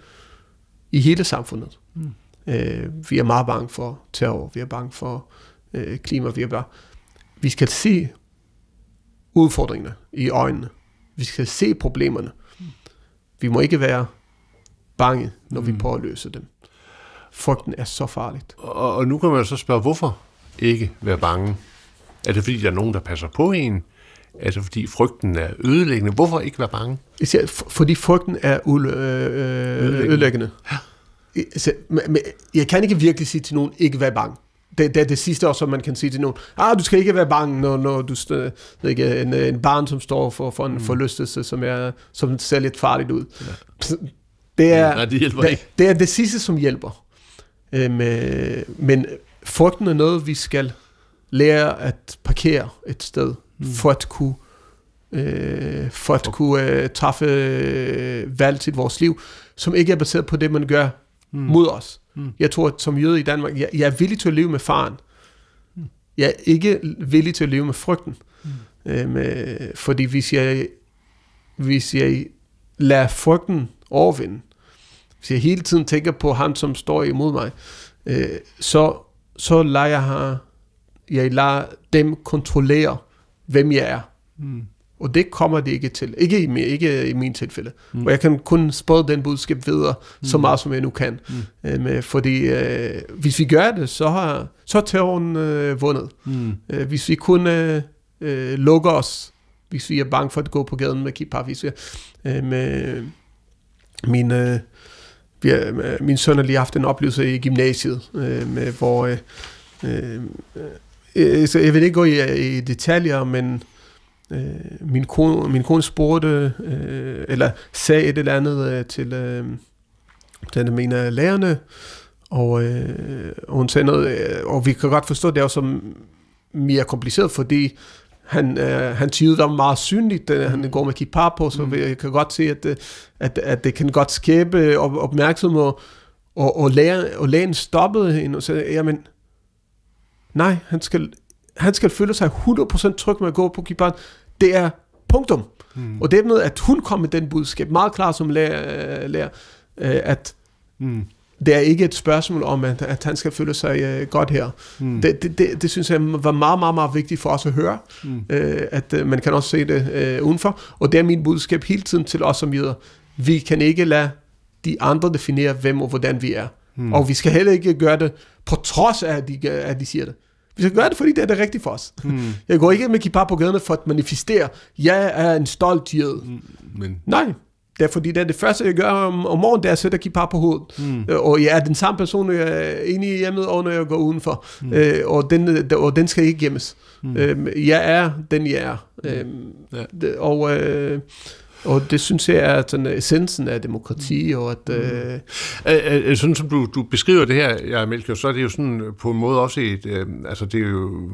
i hele samfundet. Hmm. Øh, vi er meget bange for terror, vi er bange for øh, klima, vi er bare... Vi skal se udfordringerne i øjnene. Vi skal se problemerne. Vi må ikke være bange, når mm. vi prøver at løse dem. Frygten er så farligt. Og, og nu kan man så spørge, hvorfor ikke være bange? Er det fordi, der er nogen, der passer på en? Er det fordi, frygten er ødelæggende? Hvorfor ikke være bange? Især fordi frygten er øh, øh, ødelæggende. Ja. Så, men, jeg kan ikke virkelig sige til nogen, ikke være bange. Det, det er det sidste også, som man kan sige til nogen. Ah, du skal ikke være bange, når, når du er ikke, en, en barn, som står for, for en mm. forlystelse, som, er, som ser lidt farligt ud. Ja. Det, er, ja, det, hjælper det, det er det sidste, som hjælper. Øhm, øh, men frygten er noget, vi skal lære at parkere et sted, mm. for at kunne øh, for at kunne øh, træffe øh, valg til vores liv, som ikke er baseret på det, man gør mm. mod os. Mm. Jeg tror, at som jøde i Danmark, jeg, jeg er villig til at leve med faren. Mm. Jeg er ikke villig til at leve med frygten. Mm. Øhm, øh, fordi hvis jeg, hvis jeg lader frygten overvinde, hvis jeg hele tiden tænker på ham, som står imod mig, øh, så, så lader jeg, jeg lader dem kontrollere, hvem jeg er. Mm. Og det kommer det ikke til. Ikke i, ikke i min tilfælde. Mm. Og jeg kan kun sprede den budskab videre, mm. så meget som jeg nu kan. Mm. Øhm, fordi øh, hvis vi gør det, så har, så terroren øh, vundet. Mm. Øh, hvis vi kun øh, øh, lukker os, hvis vi er bange for at gå på gaden med kippar, hvis vi, øh, med min... Øh, vi har, min søn har lige haft en oplevelse i gymnasiet, øh, med, hvor øh, øh, øh, så jeg vil ikke gå i, i detaljer, men øh, min, kone, min kone spurgte, øh, eller sagde et eller andet øh, til, øh, den en af lærerne, og, øh, og hun sagde noget, øh, og vi kan godt forstå, det er også mere kompliceret, fordi han, øh, han tyder var meget synligt, da han går med kipar på, så mm. jeg kan godt se, at, at, at det kan godt skabe opmærksomhed, og, og, og, lægen, og lægen stoppede hende og sagde, jamen, nej, han skal, han skal føle sig 100% tryg med at gå på kiparen. Det er punktum. Mm. Og det med, at hun kom med den budskab, meget klar som lærer, lærer øh, at mm det er ikke et spørgsmål om, at, at han skal føle sig uh, godt her. Mm. Det, det, det, det synes jeg var meget, meget, meget vigtigt for os at høre, mm. at man kan også se det udenfor. Og det er min budskab hele tiden til os som jøder. Vi kan ikke lade de andre definere, hvem og hvordan vi er. Mm. Og vi skal heller ikke gøre det på trods af, at de, at de siger det. Vi skal gøre det, fordi det er det rigtige for os. Mm. Jeg går ikke med kippah på gaderne for at manifestere, jeg er en stolt jøde. Mm. Men... Nej, det er fordi, det er det første, jeg gør om, om morgenen, det er at sætte kipar på hovedet. Mm. Øh, og jeg er den samme person, når jeg er inde i hjemmet, og når jeg går udenfor. Mm. Øh, og, den, og den skal ikke gemmes. Mm. Øh, jeg er den, jeg er. Mm. Øh, ja. og... Øh, og det synes jeg er sådan essensen af demokrati, og at... Øh... Øh, øh, sådan som du, du beskriver det her, jeg Melchior, så er det jo sådan på en måde også et... Øh, altså det er jo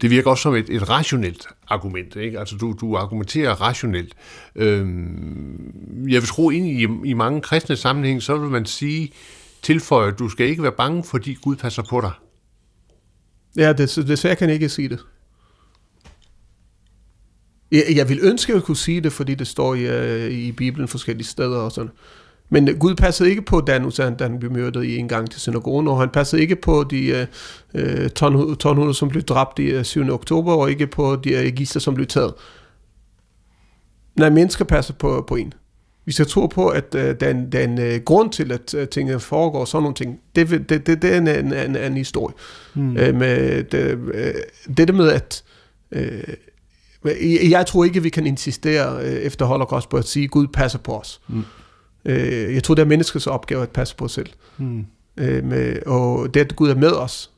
det virker også som et, et rationelt argument. Ikke? Altså du, du argumenterer rationelt. Øhm, jeg vil tro, ind i, i mange kristne sammenhæng, så vil man sige, tilføje, du skal ikke være bange, fordi Gud passer på dig. Ja, det, desværre kan jeg ikke sige det. Jeg, jeg vil ønske, at jeg kunne sige det, fordi det står i, øh, i Bibelen forskellige steder og sådan. Men Gud passede ikke på Danus, da han blev myrdet i en gang til synagogen, og han passede ikke på de øh, tonhunder, som blev dræbt i 7. Øh, oktober, og ikke på de øh, gister, som blev taget. Nej, mennesker passer på, på en. Vi skal tro på, at øh, der er en, der er en øh, grund til, at øh, tingene foregår, sådan nogle ting. Det, det, det, det er en, en, en, en historie. Mm. Øh, med det, øh, det der med, at øh, jeg tror ikke, vi kan insistere øh, efter Holocaust på at sige, at Gud passer på os. Mm. Øh, jeg tror, det er menneskets opgave at passe på os selv. Mm. Øh, med, og det, at Gud er med os,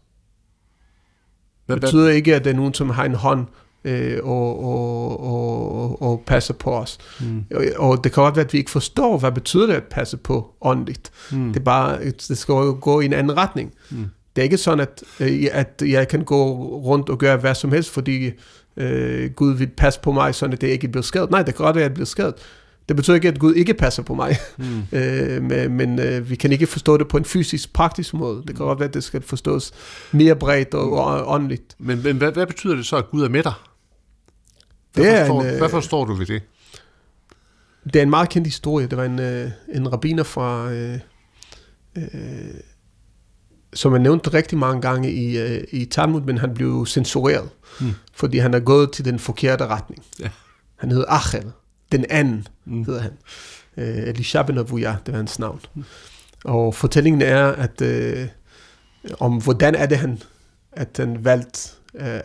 det betyder ikke, at det er nogen, som har en hånd øh, og, og, og, og passer på os. Mm. Og, og det kan godt være, at vi ikke forstår, hvad betyder det at passe på åndeligt. Mm. Det, er bare, det skal jo gå i en anden retning. Mm. Det er ikke sådan, at, at jeg kan gå rundt og gøre hvad som helst, fordi øh, Gud vil passe på mig, sådan at det ikke bliver skadet. Nej, det kan godt være, at jeg bliver skadet. Det betyder ikke, at Gud ikke passer på mig, mm. øh, men, men øh, vi kan ikke forstå det på en fysisk, praktisk måde. Det kan godt være, at det skal forstås mere bredt og, og åndeligt. Men, men hvad, hvad betyder det så, at Gud er med dig? Hvad, det er forstår, en, øh, hvad forstår du ved det? Det er en meget kendt historie. Det var en, øh, en rabbiner fra... Øh, øh, som er nævnt rigtig mange gange i, øh, i Talmud, men han blev censureret, mm. fordi han er gået til den forkerte retning. Ja. Han hedder Achel den anden, mm. hedder han. Øh, Elisha ben Avuya, det var hans navn. Mm. Og fortællingen er, at øh, om hvordan er det, han, at han valgte øh,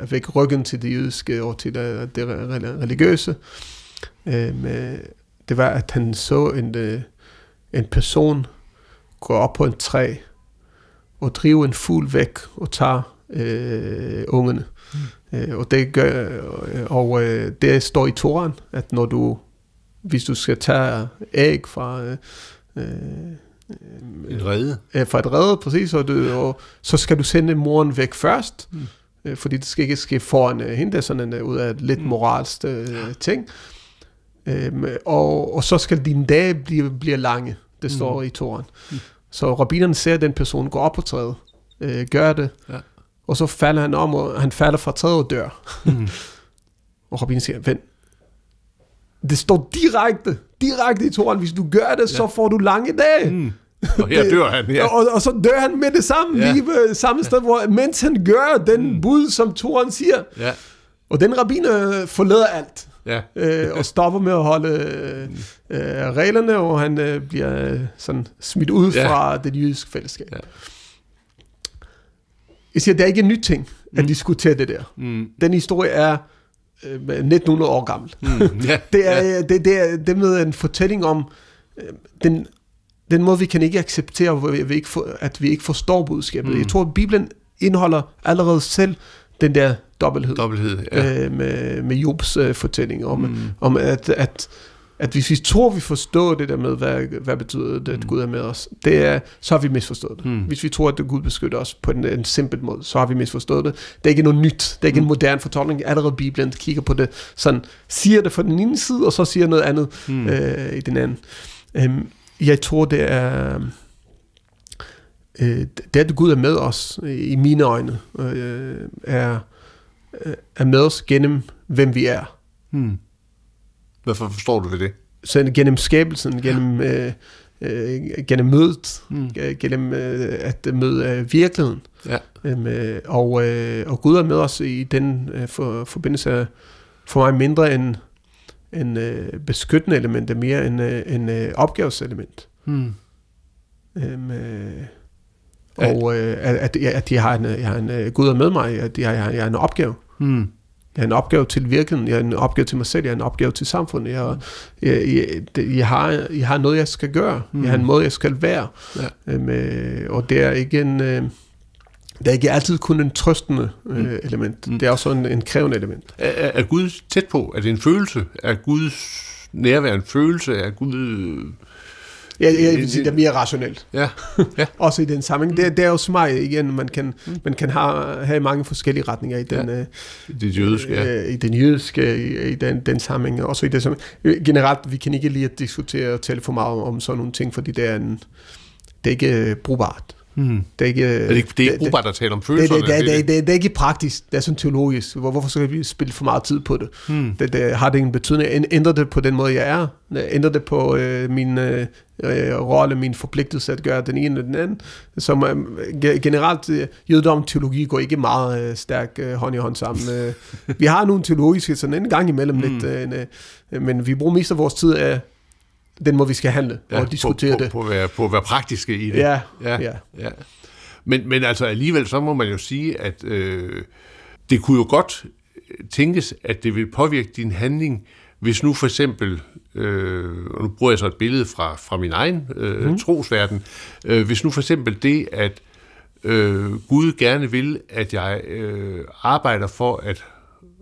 at vække ryggen til det jødiske og til det, det religiøse. Øh, det var, at han så en, øh, en person gå op på en træ og drive en fugl væk og tage øh, ungerne. Mm. Øh, og det gør, og øh, det står i Toran, at når du, hvis du skal tage æg fra øh, øh et rede. Øh, fra et rede, præcis, og, du, og så skal du sende moren væk først, mm. øh, fordi det skal ikke ske foran øh, hende, sådan en, øh, ud af et lidt mm. moralsk øh, ting. Øh, og, og så skal dine dage blive, blive lange, det mm. står i Toran. Mm. Så rabbinerne ser, den person går op på træet, øh, gør det, ja og så falder han om, og han falder fra træet og dør. Mm. og Robin siger, vent, det står direkte, direkte i toren, hvis du gør det, ja. så får du lange dage. Mm. Og her dør han, ja. og, og så dør han med det samme, ja. lige ved samme sted, hvor, mens han gør den mm. bud, som toren siger. Ja. Og den rabbiner forlader alt, Ja. øh, og stopper med at holde øh, reglerne, og han øh, bliver øh, sådan smidt ud Ja. fra det jødiske fællesskab. Ja. Jeg siger, det er ikke en ny ting at diskutere det der. Mm. Den historie er øh, 1900 år gammel. Mm. Ja. Det er, Ja. ja. det, det er det med en fortælling om øh, den, den måde, vi kan ikke acceptere, hvor vi, ikke for, at vi ikke forstår budskabet. Mm. Mm. Jeg tror, at Bibelen indeholder allerede selv den der dobbelthed Dobbelthed. Ja. øh, med, med Jobs øh, fortælling om, Mm. om at, at, at hvis vi tror, vi forstår det der med, hvad, hvad betyder det, at Mm. Gud er med os, det er, så har vi misforstået det. Mm. Hvis vi tror, at Gud beskytter os på en, en simpel måde, så har vi misforstået det. Det er ikke noget nyt. Det er ikke Mm. en moderne fortolkning. Allerede Bibelen kigger på det sådan, siger det fra den ene side, og så siger noget andet Mm. mm. øh, i den anden. Øhm, jeg tror, det er... Øh, det, at Gud er med os, øh, i mine øjne, øh, er, øh, er med os gennem, hvem vi er. Mm. Hvorfor forstår du ved det? Så gennem skabelsen, gennem, øh, øh, gennem mødet, Mm. øh, gennem øh, at møde øh, virkeligheden. Ja. Øhm, øh, og, øh, og Gud er med os i den øh, for, forbindelse af, for mig mindre end en øh, beskyttende element, er mere en, øh, en øh, opgaveselement. Mm. Øhm, øh. Og øh, at, at, jeg- at jeg har en, jeg har en øh, Gud er med mig, at jeg, jeg, har, jeg har en opgave. Mm. Jeg har en opgave til virkeligheden, jeg har en opgave til mig selv, jeg har en opgave til samfundet. Jeg, har- jeg, jeg, jeg, har, jeg har noget, jeg skal gøre. Mm. Jeg har en måde, jeg skal være. Ja. Øhm, øh, og det er ikke en... Øh, det er ikke altid kun en trøstende øh, Mm. element. Mm. Det er også en, en krævende element. Er, er er Gud tæt på? Er det en følelse? Er Guds nærvær en følelse? Er Gud... Jeg, jeg vil sige, det er mere rationelt. Ja. ja. Også i den sammenhæng. Det, det er jo smag igen. Man kan, man kan have, have mange forskellige retninger i den, øh, Det jødiske, ja. øh, i den jødiske, i, i den, den sammenhæng. Også i det som, generelt, vi kan ikke lige at diskutere og tale for meget om, om sådan nogle ting, fordi det er, en, det er ikke øh, brugbart. Mm. Det er ikke, Er det, ikke- det er ikke tale om det, følelserne? det, det, det, det, det er ikke praktisk, det er sådan teologisk. Hvor, hvorfor skal vi spille for meget tid på det? Mm. Det, det har det ingen betydning. Ændrer det på den måde, jeg er? Ændrer det på øh, min øh, øh, rolle, min forpligtelse at gøre den ene eller den anden? Som øh, ge- generelt, øh, jødedom og teologi går ikke meget øh, stærk øh, hånd i hånd sammen. Øh, vi har nogle teologiske sådan en gang imellem Mm. lidt, øh, øh, men vi bruger mest af vores tid af den måde, vi skal handle ja, og diskutere på, på, det. På, på, at være, på at være praktiske i det. Ja, ja. ja. ja. Men, men altså alligevel, så må man jo sige, at øh, det kunne jo godt tænkes, at det vil påvirke din handling, hvis nu for eksempel, øh, og nu bruger jeg så et billede fra, fra min egen øh, mm. trosverden, øh, hvis nu for eksempel det, at øh, Gud gerne vil, at jeg øh, arbejder for at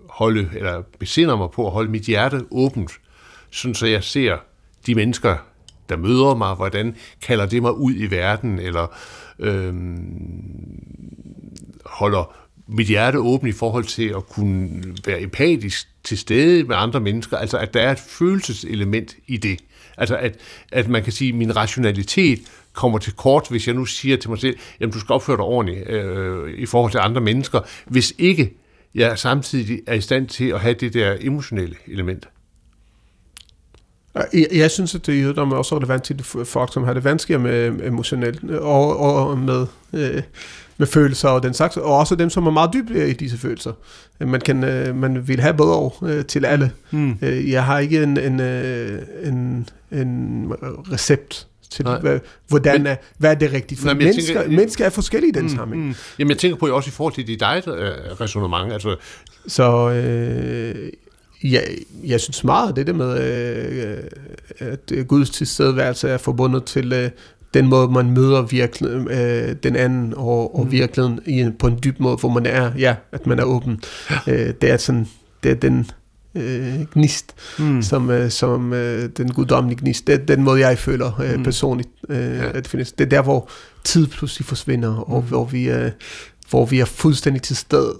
holde, eller besinder mig på at holde mit hjerte åbent, sådan så jeg ser de mennesker, der møder mig, hvordan kalder det mig ud i verden, eller øh, holder mit hjerte åbent i forhold til at kunne være empatisk til stede med andre mennesker, altså at der er et følelseselement i det. Altså at, at man kan sige, at min rationalitet kommer til kort, hvis jeg nu siger til mig selv, jamen du skal opføre dig ordentligt øh, i forhold til andre mennesker, hvis ikke jeg samtidig er i stand til at have det der emotionelle element. Jeg, jeg synes, at det i jødedom er også relevant til folk, som har det vanskeligere med emotionelt og, og med, øh, med følelser og den slags, og også dem, som er meget dybt i disse følelser. Man, kan, øh, man vil have bedre øh, til alle. Øh, jeg har ikke en, en, øh, en, en recept til, Nej. hvad, hvordan Men- er, hvad er det rigtigt. For Nej, mennesker, tænker- mennesker er forskellige i den mm, sammenhæng. Mm. Jamen jeg tænker på også i forhold til dit eget øh, resonemang, altså Så øh, ja, jeg synes meget det der med, øh, at øh, Guds tilstedeværelse er forbundet til øh, den måde, man møder virkelig, øh, den anden og, og Mm. virkeligheden i, en- på en dyb måde, hvor man er, ja, at man er åben. Øh, det er sådan, det er den øh, gnist, mm. som, øh, som øh, den guddommelige gnist. Det er den måde, jeg føler øh, Mm. personligt, øh, Ja. ja. at det findes. Det er der, hvor tid pludselig forsvinder, og Mm. hvor vi, er, hvor vi er fuldstændig til stedet.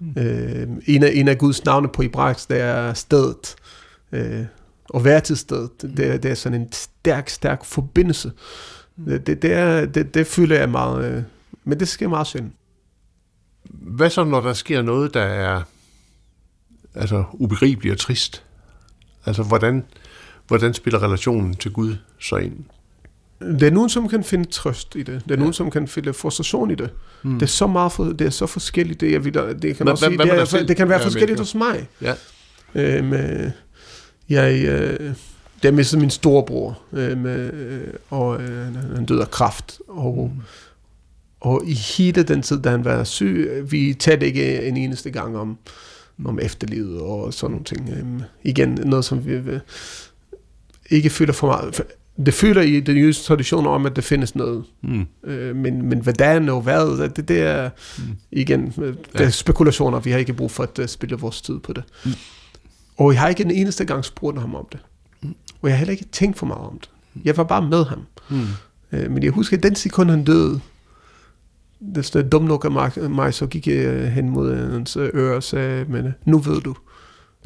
Mm. Øh, en, af, en af Guds navne på hebraisk, det er stedet. Øh, og være til stedet, det, er- det er sådan en stærk, stærk forbindelse. Mm. Det, det, det, er, det, det føler jeg meget, øh, men det sker meget synd. Hvad så, når der sker noget, der er altså, ubegribeligt og trist? Altså, hvordan, hvordan spiller relationen til Gud så ind? Det er nogen, som kan finde trøst i det. Det er ja. nogen, som kan finde frustration i det. Mm. Det er så meget for, det er så forskelligt. Det, jeg vil, det kan, også sige, det, er, det kan være forskelligt hos mig. Ja. Øhm, øh, jeg, øh, det er mistet min storebror, øh, med, øh, og øh, han døde af kraft. Og, mm. og i hele den tid, da han var syg, vi talte ikke en eneste gang om, om efterlivet og sådan nogle ting. Øh, igen, noget som vi øh, ikke føler for meget det føler i den jødiske tradition om, at der findes noget. Mm. Øh, men, men hvordan og hvad, det, det er mm. igen, det er spekulationer. Vi har ikke brug for at uh, spille vores tid på det. Mm. Og jeg har ikke en eneste gang spurgt ham om det. Mm. Og jeg har heller ikke tænkt for meget om det. Jeg var bare med ham. Mm. Øh, men jeg husker, at den sekund han døde, det er dumt nok af mig, så gik jeg hen mod hans øre og sagde, men nu ved du.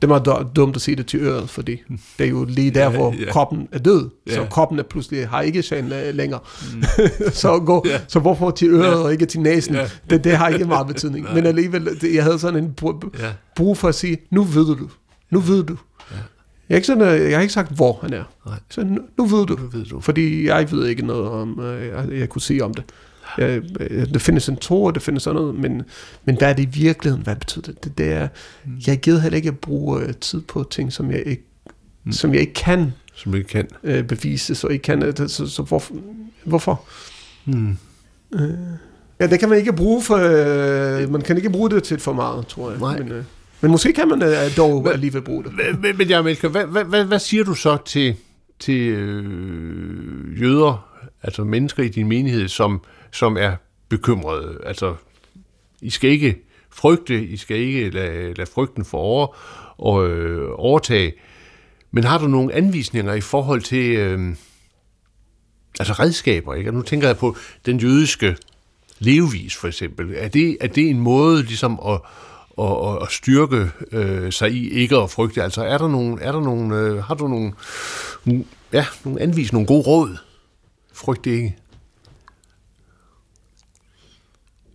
Det var dumt at sige det til øret, fordi det er jo lige der, hvor ja. kroppen er død. Ja. Så kroppen er pludselig har ikke sjælen længere. Mm. så, gå, ja. så hvorfor til øret ja. og ikke til næsen? Ja. Det, det har ikke meget betydning. Men alligevel, det, jeg havde sådan en brug for at sige, nu ved du. Nu ved du. Ja. Jeg, ikke sådan, jeg har ikke sagt, hvor han er. Nej. Så nu, nu ved du. Nu ved du. Fordi jeg ved ikke noget om, jeg, jeg kunne sige om det. Ja, det findes en tro, og det findes sådan noget, men, men hvad er det i virkeligheden? Hvad betyder det? Det, det er, mm. Jeg gider heller ikke at bruge uh, tid på ting, som jeg ikke, mm. som jeg ikke kan, som ikke kan. Uh, bevise, så ikke kan. Så, så, så hvorfor? hvorfor? Mm. Uh, ja, det kan man ikke bruge for, uh, man kan ikke bruge det til for meget, tror jeg. Nej. Men, uh, men måske kan man uh, dog men, alligevel bruge det. Men, men ja, Melker, hvad, hvad, hvad, hvad siger du så til, til øh, jøder, altså mennesker i din menighed, som som er bekymrede. Altså, I skal ikke frygte, I skal ikke lade, lade frygten for over, og, øh, overtage. Men har du nogle anvisninger i forhold til øh, altså redskaber? Ikke? Og nu tænker jeg på den jødiske levevis for eksempel. Er det, er det en måde ligesom at, at, at styrke øh, sig i ikke at frygte? Altså er der nogle, er der nogle, øh, har du nogle, ja, nogle anvisninger, nogle gode råd? Frygt det ikke.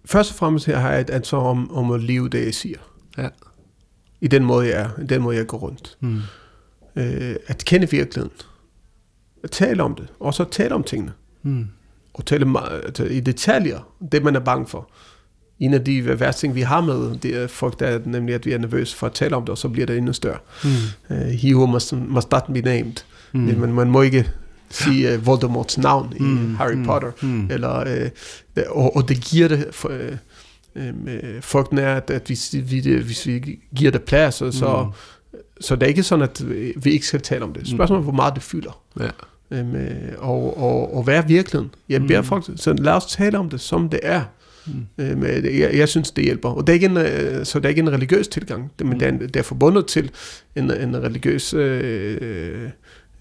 Først og fremmest her har jeg et ansvar om, om at leve det, jeg siger. Ja. I den måde, jeg er. I den måde, jeg går rundt. Mm. Øh, at kende virkeligheden. At tale om det. Og så tale om tingene. Mm. Og tale meget, altså, i detaljer. Det, man er bange for. En af de værste ting, vi har med, det er folk, der er nemlig, at vi er nervøse for at tale om det, og så bliver det endnu større. Mm. Uh, he who must, must not be named. Mm. Men man må ikke sige uh, Voldemorts navn i mm, Harry mm, Potter. Mm. Eller, uh, og, og det giver det for, uh, uh, frygten er, at, at hvis, vi, hvis vi giver det plads, så, så, mm. så det er ikke sådan, at vi ikke skal tale om det. Spørgsmålet er, hvor meget det fylder. Ja. Um, og, og, og hvad er virkeligheden? Jeg beder mm. folk, så lad os tale om det, som det er. Mm. Um, jeg, jeg synes, det hjælper. Og det er ikke en, så det er ikke en religiøs tilgang, men mm. det, er, det er forbundet til en, en religiøs øh,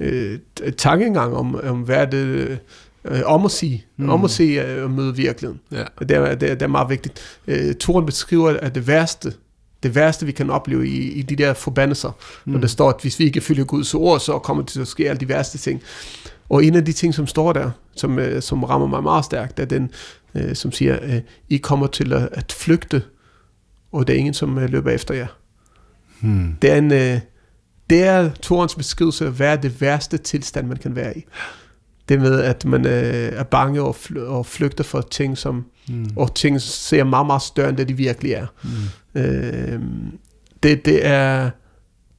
øh, tankegang om, om hvad det øh, om at sige, mm. om at se øh, og møde virkeligheden. Ja. Det, er, det, er, det er meget vigtigt. Øh, Toren beskriver, at det værste, det værste, vi kan opleve i, i de der forbandelser, mm. når der står, at hvis vi ikke følger Guds ord, så kommer det til at ske alle de værste ting. Og en af de ting, som står der, som, øh, som rammer mig meget stærkt, er den, øh, som siger, øh, I kommer til at, at flygte, og der er ingen, som øh, løber efter jer. Hmm. Det er en, øh, det er Torens beskrivelse af, hvad er det værste tilstand, man kan være i. Det med, at man øh, er bange og, fly- og flygter for ting, som, mm. og ting ser meget, meget større, end det de virkelig er. Mm. Øh, det, det, er,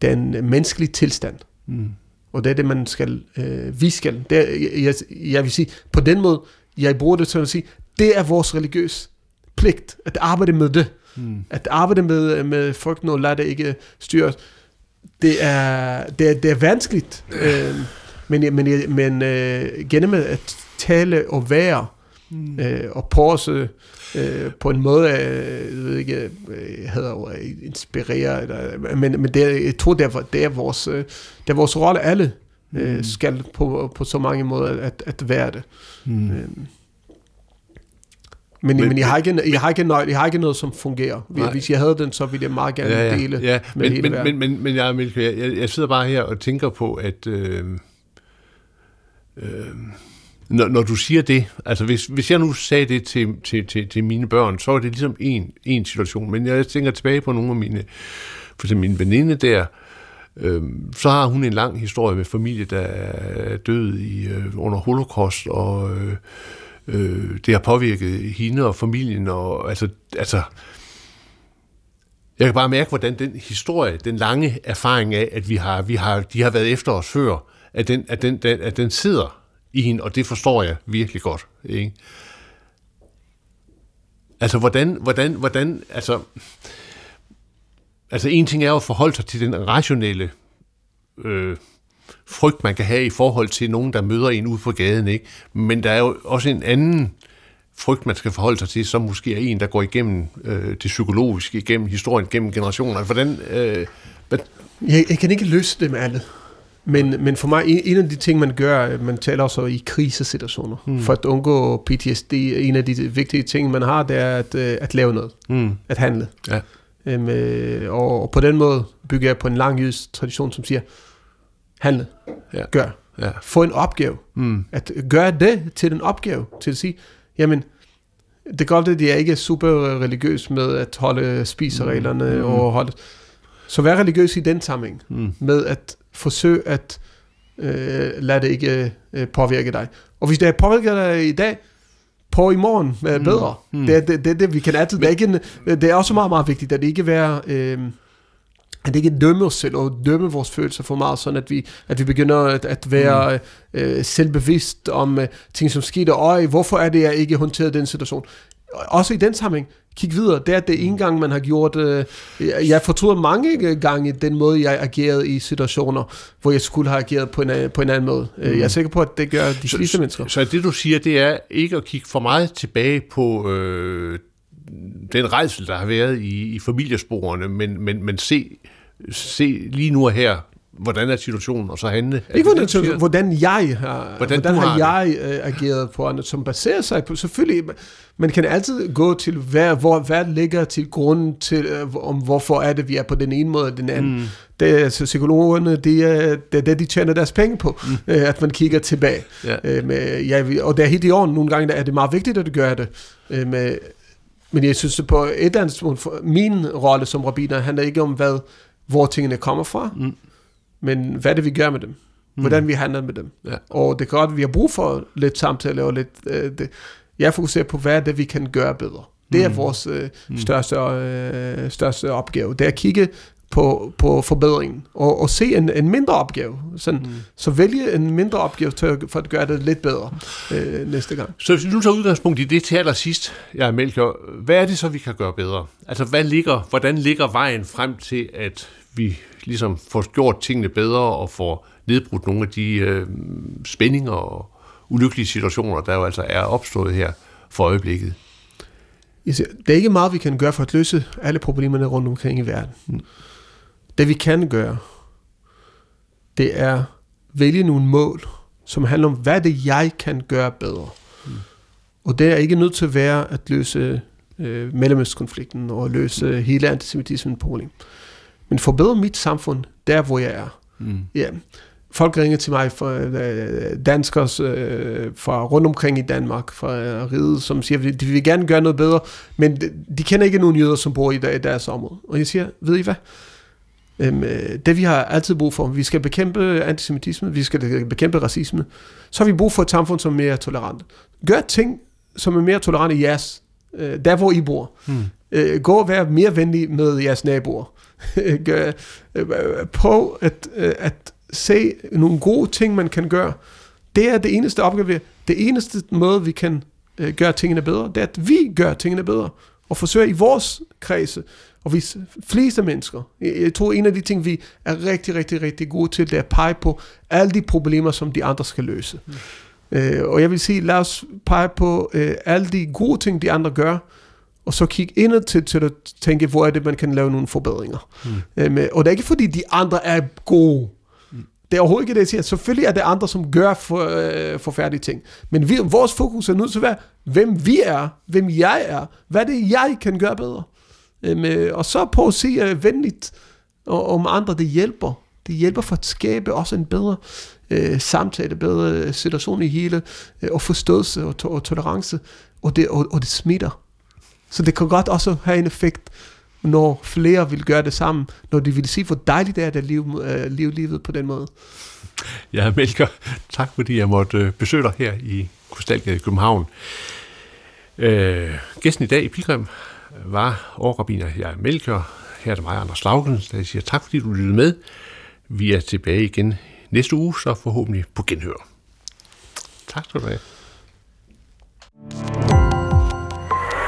det er en menneskelig tilstand. Mm. Og det er det, man skal, øh, vi skal. Det er, jeg, jeg vil sige, på den måde, jeg bruger det til at sige, det er vores religiøs pligt, at arbejde med det. Mm. At arbejde med, med frygten og lade det ikke styre det er, det er, det er vanskeligt, øh, men, men, men øh, gennem at tale og være, mm. øh, og pause øh, på en måde, øh, jeg ved ikke, øh, hedder inspirere, eller, men, men det, jeg tror, det er, det er vores, øh, det er vores rolle, alle øh, mm. skal på, på så mange måder at, at være det. Mm. Øh, men, men, men jeg, har ikke, jeg, har ikke noget, jeg har ikke noget, som fungerer. Nej. Hvis jeg havde den, så ville jeg meget gerne ja, ja, dele ja. med men, hele men, verden. Men, men, men jeg, jeg, jeg sidder bare her og tænker på, at øh, øh, når, når du siger det, altså hvis, hvis jeg nu sagde det til, til, til, til mine børn, så er det ligesom en, en situation. Men jeg tænker tilbage på nogle af mine, for eksempel min veninde der, Øhm, så har hun en lang historie med familie, der er død i, øh, under holocaust, og øh, øh, det har påvirket hende og familien, og altså, altså jeg kan bare mærke, hvordan den historie, den lange erfaring af, at vi har, vi har, de har været efter os før, at den, at den, den, at den sidder i hende, og det forstår jeg virkelig godt. Ikke? Altså, hvordan, hvordan, hvordan, altså, altså en ting er jo at forholde sig til den rationelle øh, frygt, man kan have i forhold til nogen, der møder en ude på gaden, ikke? Men der er jo også en anden frygt, man skal forholde sig til, som måske er en, der går igennem øh, det psykologiske, igennem historien, gennem generationer. Hvordan... Øh, hvad? Jeg, jeg kan ikke løse det med alle. Men, men for mig, en af de ting, man gør, man taler også i krisesituationer, mm. for at undgå PTSD, en af de vigtige ting, man har, det er at, øh, at lave noget, mm. at handle. Ja. Øhm, øh, og, og på den måde bygger jeg på en lang jysk tradition, som siger, handle, ja. gør, ja. få en opgave, mm. at gøre det til en opgave, til at sige, jamen, det er godt, at jeg ikke er super religiøs med at holde spisereglerne mm. og holde... Så vær religiøs i den sammenhæng, mm. med at forsøge at øh, lade det ikke øh, påvirke dig. Og hvis det har påvirket dig i dag, på i morgen er mm. bedre. Mm. Det, det, det, det, vi kan altid... Men, det, er ikke en, det er også meget, meget vigtigt, at det ikke være... Øh, at ikke dømme os selv og dømme vores følelser for meget, sådan at vi, at vi begynder at, at være mm. øh, selvbevidst om øh, ting, som skete. Og hvorfor er det, jeg ikke håndteret den situation? Også i den sammenhæng, kig videre. Det er det en gang, man har gjort... Øh, jeg fortryder mange gange den måde, jeg agerede i situationer, hvor jeg skulle have ageret på en, på en anden måde. Mm. Jeg er sikker på, at det gør de fleste så, mennesker. Så, så det, du siger, det er ikke at kigge for meget tilbage på... Øh, den rejsel, der har været i, i familiesporene, men, men, men se, se lige nu og her, hvordan er situationen, og så handle. Ikke hvordan, det, hvordan jeg har, hvordan, hvordan har, har jeg uh, ageret på andet, som baserer sig på, selvfølgelig, man kan altid gå til, hvad, hvor, hvad ligger til grund til, uh, om hvorfor er det, vi er på den ene måde og den anden. Mm. Det er altså, psykologerne, det er, det er det, de tjener deres penge på, mm. uh, at man kigger tilbage. Ja. Uh, med, ja, og det er helt i orden, nogle gange er det meget vigtigt, at du gør det. Med, men jeg synes, på et eller andet min rolle som rabbiner handler ikke om, hvad, hvor tingene kommer fra, mm men hvad det, vi gør med dem? Hvordan mm. vi handler med dem? Ja. Og det er godt, at vi har brug for lidt samtale og lidt... Øh, det. Jeg fokuserer på, hvad er det, vi kan gøre bedre. Det er mm. vores øh, mm. største, øh, største opgave. Det er at kigge på, på forbedringen, og, og se en, en mindre opgave. Sådan, mm. Så vælge en mindre opgave til, for at gøre det lidt bedre øh, næste gang. Så hvis vi nu tager udgangspunkt i det til allersidst, jeg ja, Melchior, hvad er det så, vi kan gøre bedre? Altså, hvad ligger, hvordan ligger vejen frem til, at vi ligesom får gjort tingene bedre og får nedbrudt nogle af de øh, spændinger og ulykkelige situationer, der jo altså er opstået her for øjeblikket. Det er ikke meget, vi kan gøre for at løse alle problemerne rundt omkring i verden. Det vi kan gøre, det er vælge nogle mål, som handler om, hvad det jeg kan gøre bedre. Mm. Og det er ikke nødt til at være at løse øh, mellemøstkonflikten og løse hele antisemitismen problem men forbedre mit samfund der, hvor jeg er. Mm. Ja. Folk ringer til mig fra øh, danskers øh, fra rundt omkring i Danmark, fra øh, riget, som siger, at de vil gerne gøre noget bedre, men de, de kender ikke nogen jøder, som bor i, der, i deres område. Og jeg siger, ved I hvad? Øhm, øh, det vi har altid brug for, vi skal bekæmpe antisemitisme, vi skal bekæmpe racisme, så har vi brug for et samfund, som er mere tolerant. Gør ting, som er mere tolerante i jeres, øh, der hvor I bor. Hmm. Øh, gå og være mere venlig med jeres naboer. Prøv at, øh, at se nogle gode ting, man kan gøre. Det er det eneste opgave. Det eneste måde, vi kan øh, gøre tingene bedre, det er, at vi gør tingene bedre. Og forsøger i vores kredse, og vi fleste mennesker, jeg tror en af de ting, vi er rigtig, rigtig, rigtig gode til, det er at pege på alle de problemer, som de andre skal løse. Mm. Øh, og jeg vil sige, lad os pege på øh, alle de gode ting, de andre gør, og så kigge ind til, til at tænke, hvor er det, man kan lave nogle forbedringer. Mm. Øhm, og det er ikke fordi, de andre er gode. Det er overhovedet ikke det, jeg siger. Selvfølgelig er det andre, som gør for, øh, forfærdelige ting. Men vi, vores fokus er nødt til at være, hvem vi er, hvem jeg er, hvad det jeg kan gøre bedre. Øhm, øh, og så på at se øh, venligt og, om andre, det hjælper. Det hjælper for at skabe også en bedre øh, samtale, bedre øh, situation i hele, øh, og forståelse og, to- og tolerance, og det, og, og det smitter. Så det kan godt også have en effekt når flere vil gøre det sammen, når de vil se, hvor dejligt det er at leve, øh, leve livet på den måde. Ja, Melker, tak fordi jeg måtte øh, besøge dig her i Krystalgade i København. Øh, gæsten i dag i Pilgrim var overrabiner jeg Melker. Her er det mig, Anders Laugen, der siger tak fordi du lyttede med. Vi er tilbage igen næste uge, så forhåbentlig på genhør. Tak skal du have.